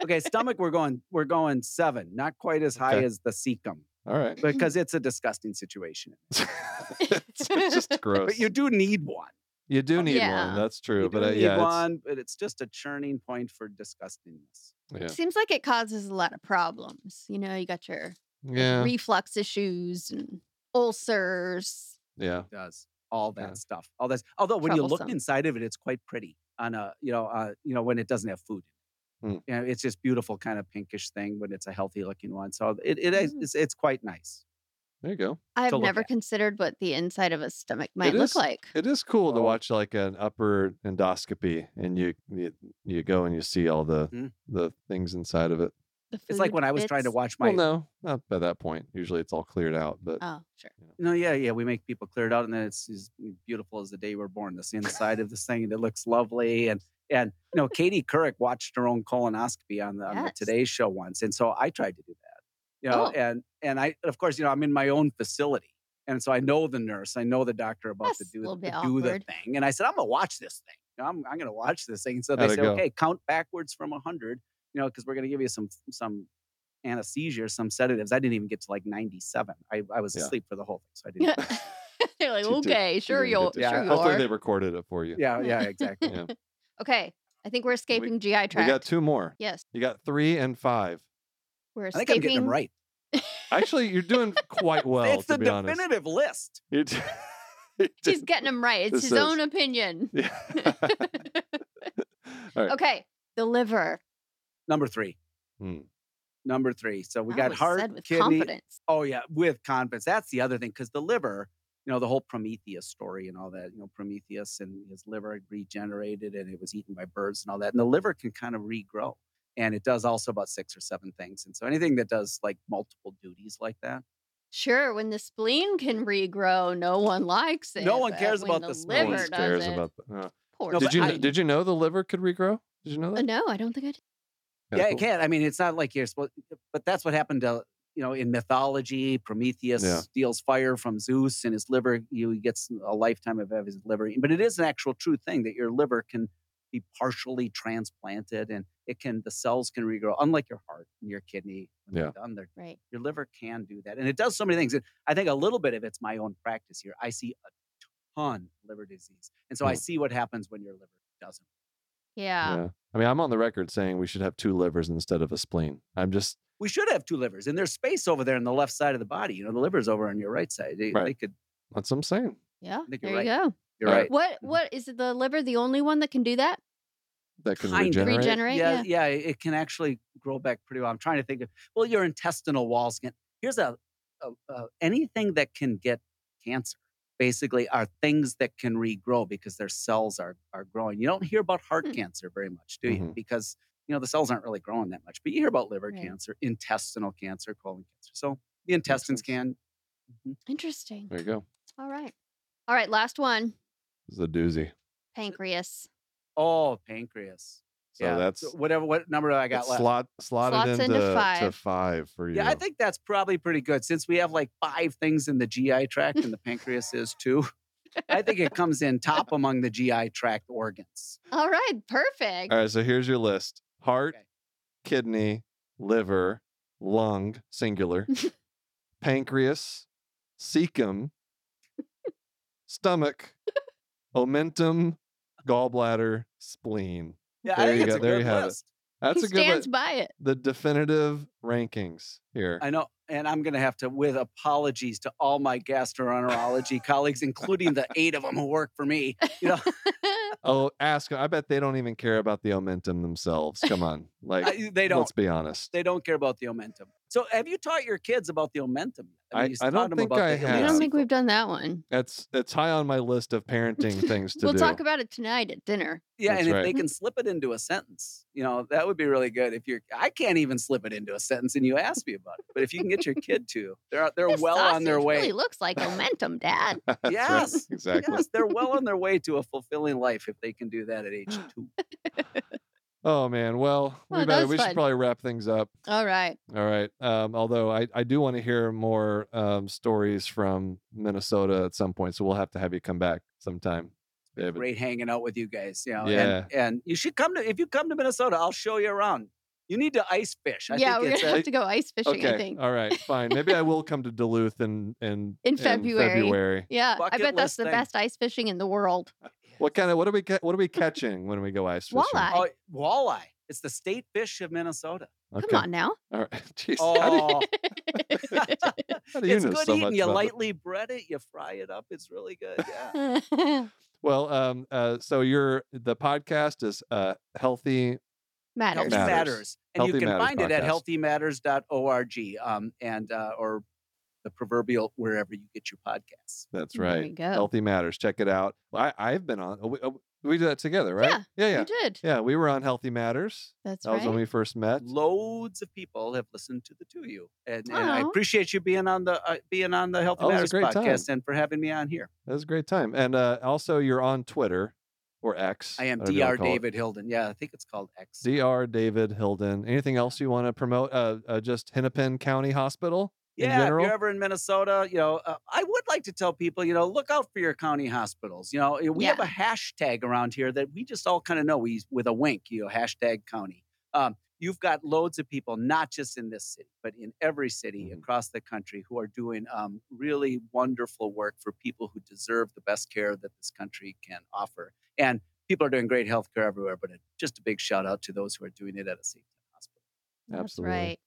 Okay. Stomach, we're going, we're going seven, not quite as high Okay. as the cecum All right. because it's a disgusting situation. it's just gross. But you do need one. You do need Yeah. one. That's true. You but do uh, need yeah, it's- one, but it's just a churning point for disgustingness. yeah, Seems like it causes a lot of problems. You know, you got your yeah, reflux issues and ulcers. yeah. It does all that Yeah. stuff. All this. Although when you look inside of it, it's quite pretty on a, you know, uh, you know, when it doesn't have food. in it. Hmm. You know, it's just beautiful kind of pinkish thing when it's a healthy looking one. So it, it is, Mm. it's, it's quite nice. There you go. I've never at. considered what the inside of a stomach might It look is- like. It is cool to Oh. watch like an upper endoscopy, and you you, you go and you see all the Mhm. the things inside of it. The It's like when I was trying to watch my, Well, no, not by that point. Usually, it's all cleared out. But Oh, sure. No, yeah, yeah. We make people clear it out, and then it's as beautiful as the day we're born. This inside of this thing, and it looks lovely. And and you know, Katie Couric watched her own colonoscopy on the, on the Yes. Today Show once, and so I tried to do that. You know, Oh. and and I of course you know I'm in my own facility, and so I know the nurse, I know the doctor about to That's a do little to do the thing, and I said I'm gonna watch this thing. You know, I'm I'm gonna watch this thing. And so they How'd it said, go? okay, count backwards from hundred. You know, because we're gonna give you some some anesthesia some sedatives. I didn't even get to like 97. I, I was Yeah. asleep for the whole thing, so I didn't. They're like, okay, you sure you'll, Yeah, sure you Hopefully, are. they recorded it for you. Yeah, yeah, exactly. Yeah. Okay, I think we're escaping GI tract. We got two more. Yes, You got three and five. we're I think I'm getting escaping. them right. Actually, you're doing quite well. it's to the be honest. definitive list. You d- He's getting them right. It's This his is- own opinion. Yeah. All right. okay, the liver. Number three. Hmm. Number three. So we That got was heart, said with kidney. confidence. Oh yeah, with confidence. That's the other thing because the liver, you know, the whole Prometheus story and all that. You know, Prometheus and his liver regenerated and it was eaten by birds and all that. And the liver can kind of regrow, and it does also about six or seven things. And so anything that does like multiple duties like that, Sure, when the spleen can regrow, no one likes it. No one cares about the the spleen. No liver one does cares it. about that. Uh, Poor No, did you I- did you know the liver could regrow? Did you know Uh, that? no, I don't think I did. Yeah, cool. it can. I mean, it's not like you're supposed, but that's what happened to you know in mythology. Prometheus Yeah. steals fire from Zeus, and his liver. You he gets a lifetime of his liver. But it is an actual true thing that your liver can be partially transplanted, and it can the cells can regrow. Unlike your heart and your kidney, when Yeah. done, they're, Right. your liver can do that, and it does so many things. And I think a little bit of it's my own practice here. I see a ton of liver disease, and so I Hmm. see what happens when your liver doesn't. Yeah. Yeah. I mean, I'm on the record saying we should have two livers instead of a spleen. I'm just we should have two livers and there's space over there on the left side of the body you know the liver's over on your right side they, Right. they could that's what I'm saying. Yeah. think There you're you right. go. you're All right. right What mm-hmm. what is the liver the only one that can do that? That can Kind regenerate. Regenerate? yeah, Yeah. yeah it can actually grow back pretty well i'm trying to think of well your intestinal walls can here's a, a, a anything that can get cancer basically are things that can regrow because their cells are are growing you don't hear about heart Hmm. cancer very much do you Mhm. because you know the cells aren't really growing that much but you hear about liver Right. cancer intestinal cancer colon cancer so the intestines sense. can Mhm. Interesting. There you go. All right. All right, last one. This is a doozy. Pancreas. oh pancreas So yeah that's so whatever what number do I got left slot slotted Slots into, into to five. five for you. Yeah, I think that's probably pretty good since we have like five things in the GI tract and the pancreas is too. I think it comes in top among the GI tract organs. All right, perfect. All right, so here's your list: heart, Okay. kidney, liver, lung, singular, pancreas, cecum, stomach, omentum, gallbladder, spleen. Yeah, There I think you it's go. a There good you have it. That's he a good stands li- by it. the definitive rankings here. I know, and I'm going to have to, with apologies to all my gastroenterology colleagues, including the eight of them who work for me. You know, oh, ask. I bet they don't even care about the omentum themselves. Come on, like I- they don't. let's be honest. They don't care about the omentum. So, have you taught your kids about the omentum? I- you I taught don't think about I the have. I don't think we've done that one. That's it's high on my list of parenting things to do. we'll talk about it tonight at dinner. Yeah, That's and if they can slip it into a sentence, you know, that would be really good. If you're, I can't even slip it into a sentence, and you ask me about it. But if you can get your kid to, they're they're This well on their way. Really looks like momentum, Dad. That's right, Yes, exactly. Yes, they're well on their way to a fulfilling life if they can do that at age two. Oh man. Well, we Oh, that better was we should probably wrap things up. All right. All right. Um, although I, I do want to hear more um, stories from Minnesota at some point, so we'll have to have you come back sometime, David. Great hanging out with you guys. You know, Yeah. and, and you should come to if you come to Minnesota, I'll show you around. You need to ice fish. I yeah, think we're it's gonna a, have to go ice fishing. Okay. I think. All right. Fine. Maybe I will come to Duluth in in, In February. February. Yeah, I bet that's the thing. best ice fishing in the world. What kind of what are we what are we catching when we go ice fishing? Walleye. oh, walleye. It's the state fish of Minnesota. Okay. Come on now. All right. Jeez. How do you, Oh, how do you it's know good so eating. You about it? lightly bread it, you fry it up. It's really good. Yeah. Well, um, uh, so your the podcast is uh healthy. Matters. Matters. Matters. And Healthy you can Matters find it at podcast. healthymatters.org um, and uh, or the proverbial wherever you get your podcasts. That's There right. go. Healthy Matters. Check it out. I I've been on. oh, We, oh, we did that together, right? Yeah, Yeah. Yeah. You did. Yeah. We were on Healthy Matters. That's right. That was when we first met. Loads of people have listened to the two of you, and, and I appreciate you being on the uh, being on the Healthy Oh, it was a Matters great time. podcast and for having me on here. That was a great time. And uh, also, you're on Twitter or X. I am whatever Dr. call it. David Hilden. Yeah, I think it's called X. Dr. David Hilden. Anything else you want to promote? Uh, uh, just Hennepin County Hospital in Yeah, if general. you're ever in Minnesota, you know, uh, I would like to tell people, you know, look out for your county hospitals. You know, we have a hashtag around here that we just all kind of know. We with a wink, you know, hashtag county. Um, you've got loads of people, not just in this city, but in every city Mhm. across the country, who are doing um, really wonderful work for people who deserve the best care that this country can offer. And people are doing great health care everywhere, but it, just a big shout out to those who are doing it at a safe hospital. That's Absolutely. right.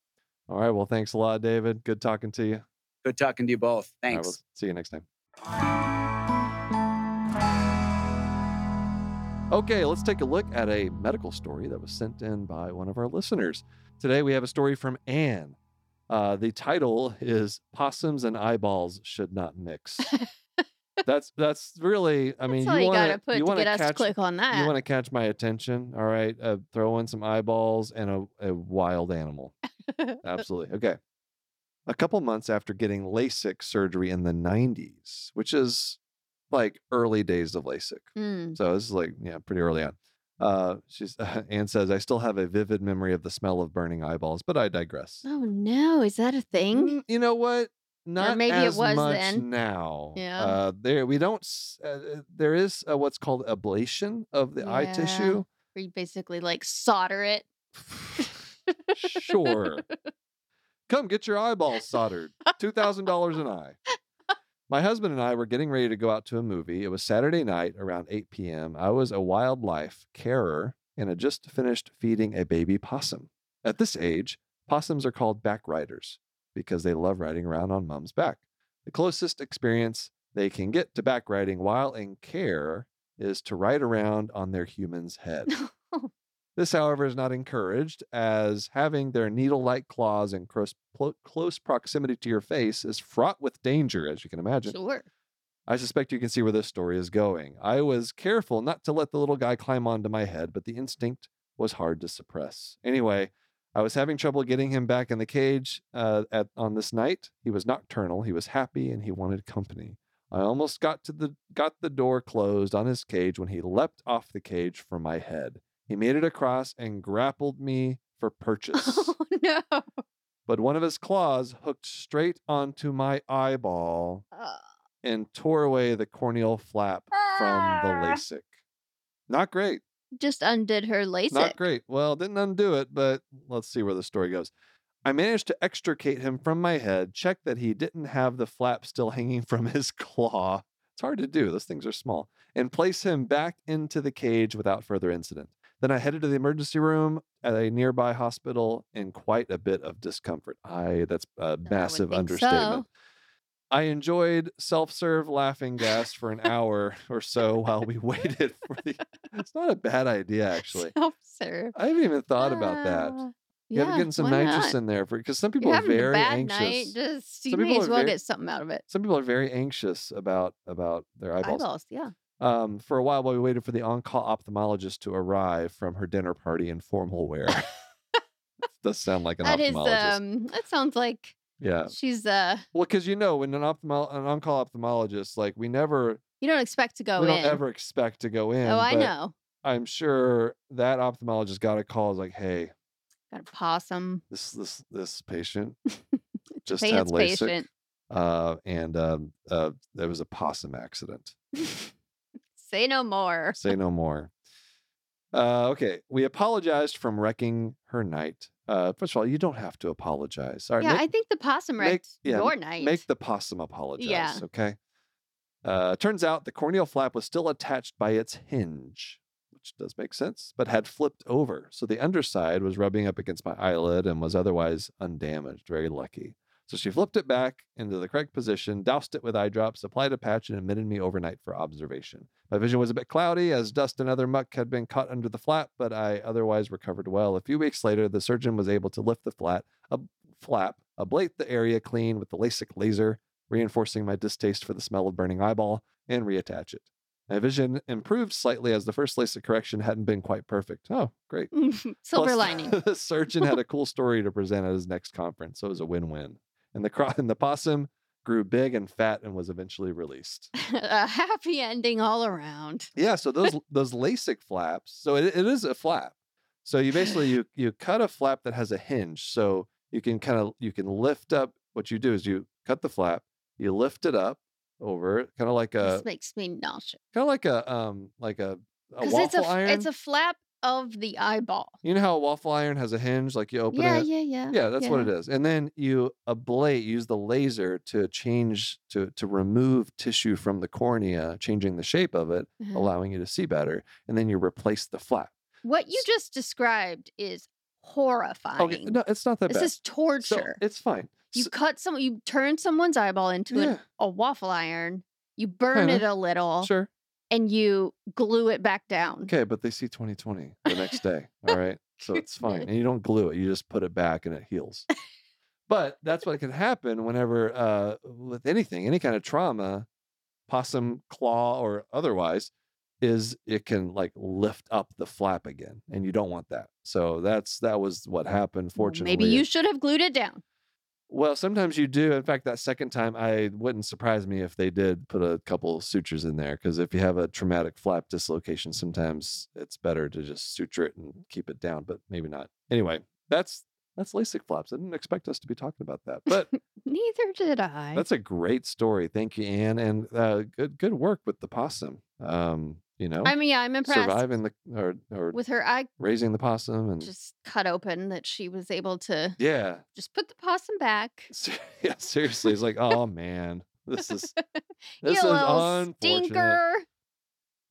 All right. Well, thanks a lot, David. Good talking to you. Good talking to you both. Right, Thanks. we'll see you next time. Okay, let's take a look at a medical story that was sent in by one of our listeners. Today we have a story from Anne. Uh, the title is "Possums and Eyeballs Should Not Mix." that's that's really. I mean, That's you you, want gotta put to get us catch, to click on You want to catch my attention? All right, uh, throw in some eyeballs and a, a wild animal. Absolutely. Okay. A couple months after getting LASIK surgery in the 90s, which is like early days of LASIK. Mm. So this is like, yeah, pretty early on. Uh, she's Anne says, I still have a vivid memory of the smell of burning eyeballs, but I digress. Oh no, is that a thing? Mm, you know what? Not maybe it was much then. now. Yeah. Uh, there we don't. Uh, uh, there is uh, what's called ablation of the eye tissue. Where you basically like solder it. sure. Come get your eyeballs soldered. $2,000 an eye. My husband and I were getting ready to go out to a movie. It was Saturday night around 8 p.m. I was a wildlife carer and had just finished feeding a baby possum. At this age, possums are called back riders because they love riding around on mom's back. The closest experience they can get to back riding while in care is to ride around on their human's head. This, however, is not encouraged, as having their needle like claws in close, close proximity to your face is fraught with danger, as you can imagine. Sure. I suspect you can see where this story is going. I was careful not to let the little guy climb onto my head, but the instinct was hard to suppress. Anyway, I was having trouble getting him back in the cage uh, at, on this night. He was nocturnal, he was happy, and he wanted company. I almost got to the got the door closed on his cage when he leapt off the cage from my head. He made it across and grappled me for purchase. Oh no. but one of his claws hooked straight onto my eyeball and tore away the corneal flap from the Ah. LASIK. Not great. just undid her LASIK. Not great. Well, didn't undo it, but let's see where the story goes. I managed to extricate him from my head, check that he didn't have the flap still hanging from his claw. It's hard to do, those things are small, and place him back into the cage without further incident. Then I headed to the emergency room at a nearby hospital in quite a bit of discomfort. I that's a massive think understatement. so. I enjoyed self-serve laughing gas for an hour or so while we waited for the. It's not a bad idea, actually. Self-serve. I haven't even thought about that. Ah, You have to get some nitrous not? in there for because some people You're are very bad anxious. night. Just you Some may people as well very- get something out of it. Some people are very anxious about about their eyeballs. Eyeballs, yeah. Um, for a while, while we waited for the on-call ophthalmologist to arrive from her dinner party in formal wear. does sound like an That is ophthalmologist. um. That sounds like yeah. she's uh. Well, because you know, when an ophthalmo- an on-call ophthalmologist, like we never, You don't expect to go we in. don't ever expect to go in. oh, I know. I'm sure that ophthalmologist got a call. Is like, hey, Got a possum. this this this patient just had LASIK, patient. uh, and um, uh, there was a possum accident. Say no more. Say no more. Uh, okay, we apologized from wrecking her night. Uh, first of all, you don't have to apologize. All right, yeah, make, I think the possum make- yeah, your night. make the possum apologize. Yeah. Okay. Uh, turns out the corneal flap was still attached by its hinge, which does make sense, but had flipped over. So the underside was rubbing up against my eyelid and was otherwise undamaged. Very lucky. So she flipped it back into the correct position, doused it with eye drops, applied a patch, and admitted me overnight for observation. My vision was a bit cloudy as dust and other muck had been caught under the flap, but I otherwise recovered well. A few weeks later, the surgeon was able to lift the flat, a flap, ablate the area clean with the LASIK laser, reinforcing my distaste for the smell of burning eyeball, and reattach it. My vision improved slightly as the first LASIK correction hadn't been quite perfect. Oh, great. Silver Plus, lining. the surgeon had a cool story to present at his next conference, so it was a win-win. And the cro- and the possum grew big and fat and was eventually released. a happy ending all around. Yeah, so those those LASIK flaps. So it, it is a flap. So you basically you you cut a flap that has a hinge. So you can kind of you can lift up. What you do is you cut the flap, you lift it up over it, kind of like a this makes me nauseous. kind of like a um like a, a Because waffle it's a iron. it's a flap of the eyeball. you know how a waffle iron has a hinge, like you open Yeah, it. yeah, yeah. Yeah, Yeah, that's what it is. And then you ablate, use the laser to change to to remove tissue from the cornea, changing the shape of it, Uh-huh. allowing you to see better. And then you replace the flap. What you just described is horrifying. Okay, no, it's not that this bad. is torture. So it's fine. you S- cut some, you turn someone's eyeball into yeah, an, a waffle iron. You burn Kinda. it a little, sure. And you glue it back down. Okay, but they see 2020 the next day. All right. So it's fine. And you don't glue it. You just put it back and it heals. But that's what can happen whenever uh with anything, any kind of trauma, possum claw or otherwise, is it can like lift up the flap again. And you don't want that. So that's that was what happened. Fortunately. maybe you should have glued it down. Well, sometimes you do. In fact, that second time, I wouldn't surprise me if they did put a couple sutures in there. Because if you have a traumatic flap dislocation, sometimes it's better to just suture it and keep it down. But maybe not. Anyway, that's that's LASIK flaps. I didn't expect us to be talking about that, but Neither did I. that's a great story. Thank you, Anne, and uh, good good work with the possum. Um, you know, I mean, yeah, I'm impressed surviving the or or with her eye raising the possum and just cut open that she was able to yeah, just put the possum back. Yeah. Seriously, it's like, oh man, this is you this is little unfortunate. stinker.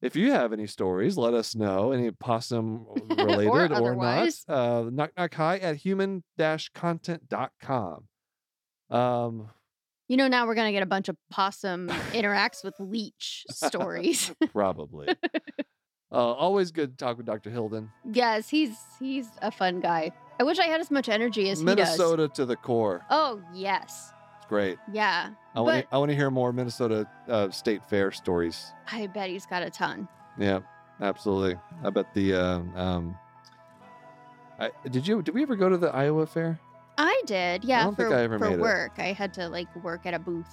If you have any stories, let us know. Any possum related or, not. Uh, knock knock hi at human content.com. Um, You know, now we're gonna get a bunch of possum interacts with leech stories. probably. uh, always good to talk with Dr. Hilden. yes, he's he's a fun guy. I wish I had as much energy as he does. Minnesota to the core. Oh yes, It's great. yeah. I want to I want to hear more Minnesota uh, State Fair stories. I bet he's got a ton. Yeah, absolutely. I bet the um, um I, did you did we ever go to the Iowa Fair? I did, yeah, for, I ever for made it. work. I had to like work at a booth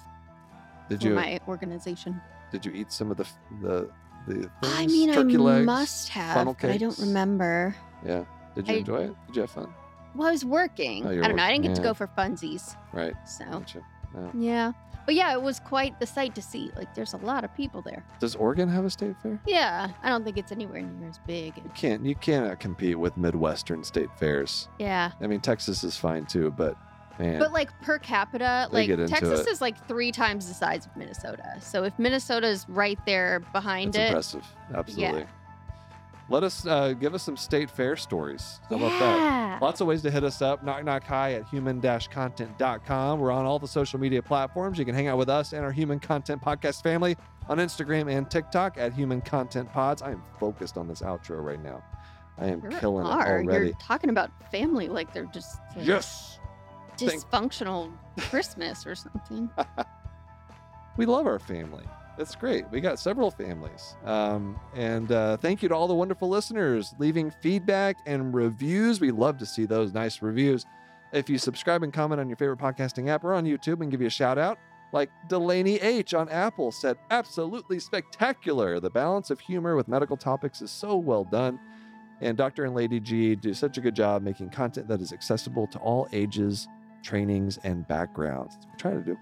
Did for you my organization. did you eat some of the the the I mean, turkey I legs? must have, but I don't remember. Yeah. Did you I- enjoy it? Did you have fun? Well, I was working. Oh, I don't know. I didn't get to go for funsies, Right. so Gotcha. yeah. But yeah, it was quite the sight to see. Like, there's a lot of people there. Does Oregon have a state fair? Yeah, I don't think it's anywhere near as big. You can't you cannot compete with Midwestern state fairs. Yeah, I mean Texas is fine too, but man, but like per capita, They like get into Texas it. is like three times the size of Minnesota. So if Minnesota's right there behind that's it, impressive. Absolutely. Let us uh, give us some state fair stories. How about that? Lots of ways to hit us up. Knock knock hi at human-content.com. We're on all the social media platforms. You can hang out with us and our Human Content Podcast family on Instagram and TikTok at Human Content Pods. I am focused on this outro right now. I am You killing it already. You're talking about family like they're just like, Yes. Dysfunctional Christmas or something. we love our family. That's great. We got several families. Um, and uh, thank you to all the wonderful listeners leaving feedback and reviews. We love to see those nice reviews. If you subscribe and comment on your favorite podcasting app or on YouTube and give you a shout out, like Delaney H on Apple said, absolutely spectacular. The balance of humor with medical topics is so well done. And Dr. and Lady G do such a good job making content that is accessible to all ages, trainings, and backgrounds. We're trying to do.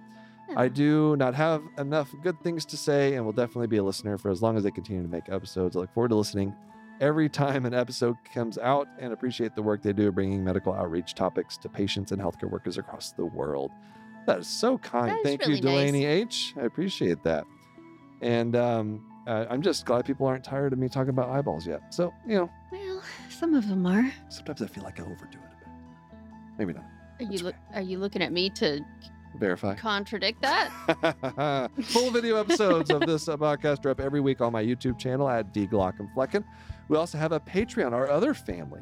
I do not have enough good things to say and will definitely be a listener for as long as they continue to make episodes. I look forward to listening every time an episode comes out and appreciate the work they do bringing medical outreach topics to patients and healthcare workers across the world. That is so kind. Is Thank really you, nice. Delaney H. I appreciate that. And um, uh, I'm just glad people aren't tired of me talking about eyeballs yet. So, you know, Well, some of them are. sometimes I feel like I overdo it a bit. Maybe not. Are you look? Are you looking at me to Verify. contradict that? Full video episodes of this uh, podcast are up every week on my YouTube channel at D Glaucomflecken. We also have a Patreon, our other family.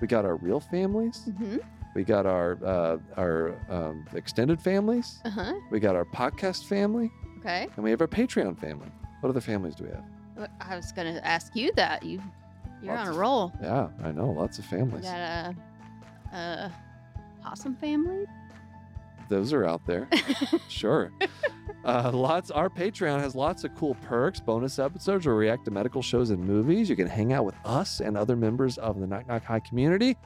We got our real families. hmm We got our uh, our um, extended families. Uh huh. We got our podcast family, Okay. and we have our Patreon family. What other families do we have? I was gonna ask you that. You, you're Lots on a of- roll. Yeah, I know, lots of families. got a, a possum family. Those are out there. Sure. Uh, lots. Our Patreon has lots of cool perks, bonus episodes where we react to medical shows and movies. You can hang out with us and other members of the Knock Knock Hi community.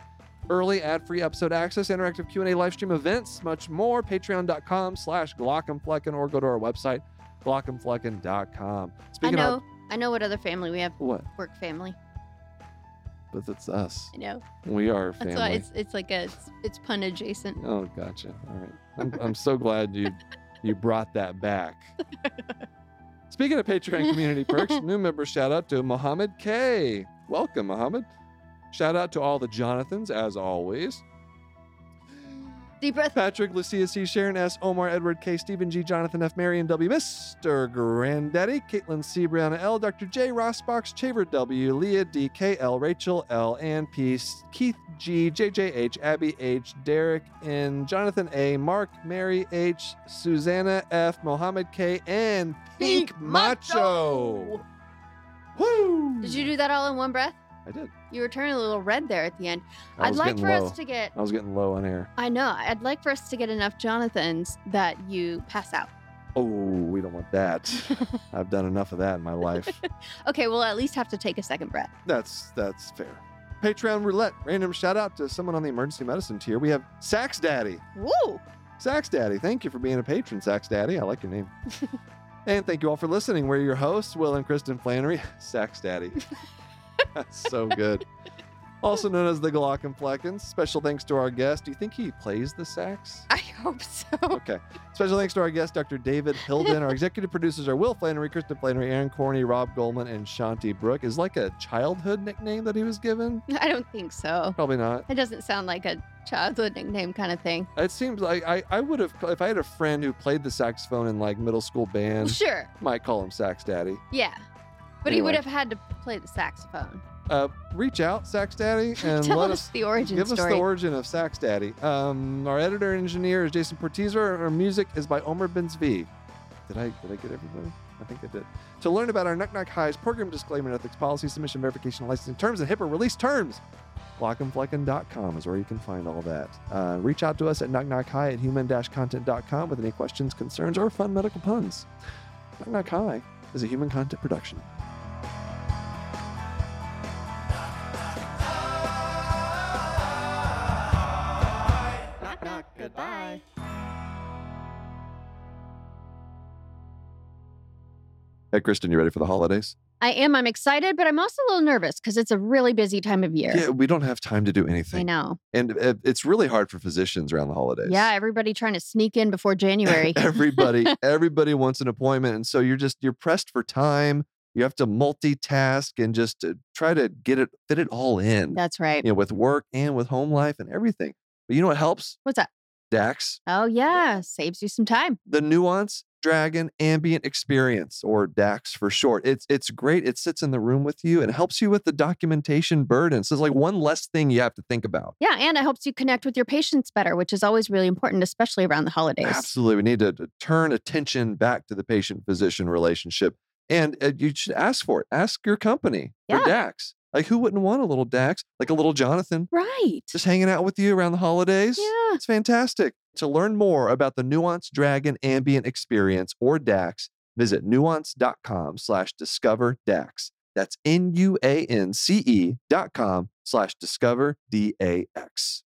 Early ad-free episode access, interactive Q&A live stream events, much more. Patreon.com slash Glaucomflecken or go to our website, glaucomflecken.com. I Speaking know. of I know what other family we have. what? Work family. But it's us. I know. We are family. That's why it's it's like a it's, it's pun adjacent. Oh, gotcha. All right. I'm, I'm so glad you you brought that back. Speaking of Patreon community perks, new member shout out to Mohammed K. Welcome, Mohammed. Shout out to all the Jonathans, as always. Deep breath. Patrick, Lucia C, Sharon S, Omar, Edward K, Stephen G, Jonathan F, Marion W, Mr. Granddaddy, Caitlin C, Brianna L, Dr. J, Ross Box, Chaver W, Leah D, K L, Rachel L, Ann P, Keith G, JJH, Abby H, Derek N, Jonathan A, Mark, Mary H, Susanna F, Mohammed K, and Pink, Pink Macho. Macho. Woo! Did you do that all in one breath? I did. You were turning a little red there at the end. I I'd like for low. us to get. I was getting low on air. I know. I'd like for us to get enough Jonathans that you pass out. Oh, we don't want that. I've done enough of that in my life. Okay, we'll at least have to take a second breath. That's that's fair. Patreon roulette. Random shout out to someone on the emergency medicine tier. We have Sax Daddy. Woo! Sax Daddy. Thank you for being a patron, Sax Daddy. I like your name. and thank you all for listening. We're your hosts, Will and Kristen Flanary. Sax Daddy. That's so good. Also known as the Glaucomfleckens. Special thanks to our guest. Do you think he plays the sax? I hope so. Okay. Special thanks to our guest, Dr. David Hilden. Our executive producers are Will Flanary, Kristen Flanary, Aaron Corney, Rob Goldman, and Shanti Brook. Is like a childhood nickname that he was given? I don't think so. Probably not. It doesn't sound like a childhood nickname kind of thing. It seems like I, I would have, if I had a friend who played the saxophone in like middle school band, Sure. might call him Sax Daddy. Yeah. But he would have had to play the saxophone. Uh, reach out, Sax Daddy, and Tell let us us the origin Give us the origin of Sax Daddy. Um, our editor and engineer is Jason Portizer. Our music is by Omer Benzvi. Did I did I get everybody? I think I did. To learn about our Knock Knock Hi's program disclaimer ethics policy, submission verification, licensing terms, and HIPAA release terms, glaucomflecken.com is where you can find all that. Uh, reach out to us at knockknockhi at human-content.com with any questions, concerns, or fun medical puns. Knock Knock Hi is a human content production. Hey, Kristen, you ready for the holidays? I am. I'm excited, but I'm also a little nervous because it's a really busy time of year. Yeah, we don't have time to do anything. I know. And it- it's really hard for physicians around the holidays. Yeah, everybody trying to sneak in before January. everybody, everybody wants an appointment. And so you're just, you're pressed for time. You have to multitask and just uh, try to get it, fit it all in, That's right. you know, with work and with home life and everything. But you know what helps? What's that? DAX, Oh, yeah. Saves you some time. the Nuance Dragon Ambient Experience, or DAX for short. It's it's great. It sits in the room with you and helps you with the documentation burden. So it's like one less thing you have to think about. Yeah. And it helps you connect with your patients better, which is always really important, especially around the holidays. Absolutely. We need to, turn attention back to the patient physician relationship. And uh, you should ask for it. Ask your company for DAX. Like, who wouldn't want a little Dax, like a little Jonathan? Right. Just hanging out with you around the holidays? Yeah. It's fantastic. To learn more about the Nuance Dragon Ambient Experience or DAX, visit nuance.com slash discover DAX. That's N U A N C E dot com slash discover D A X.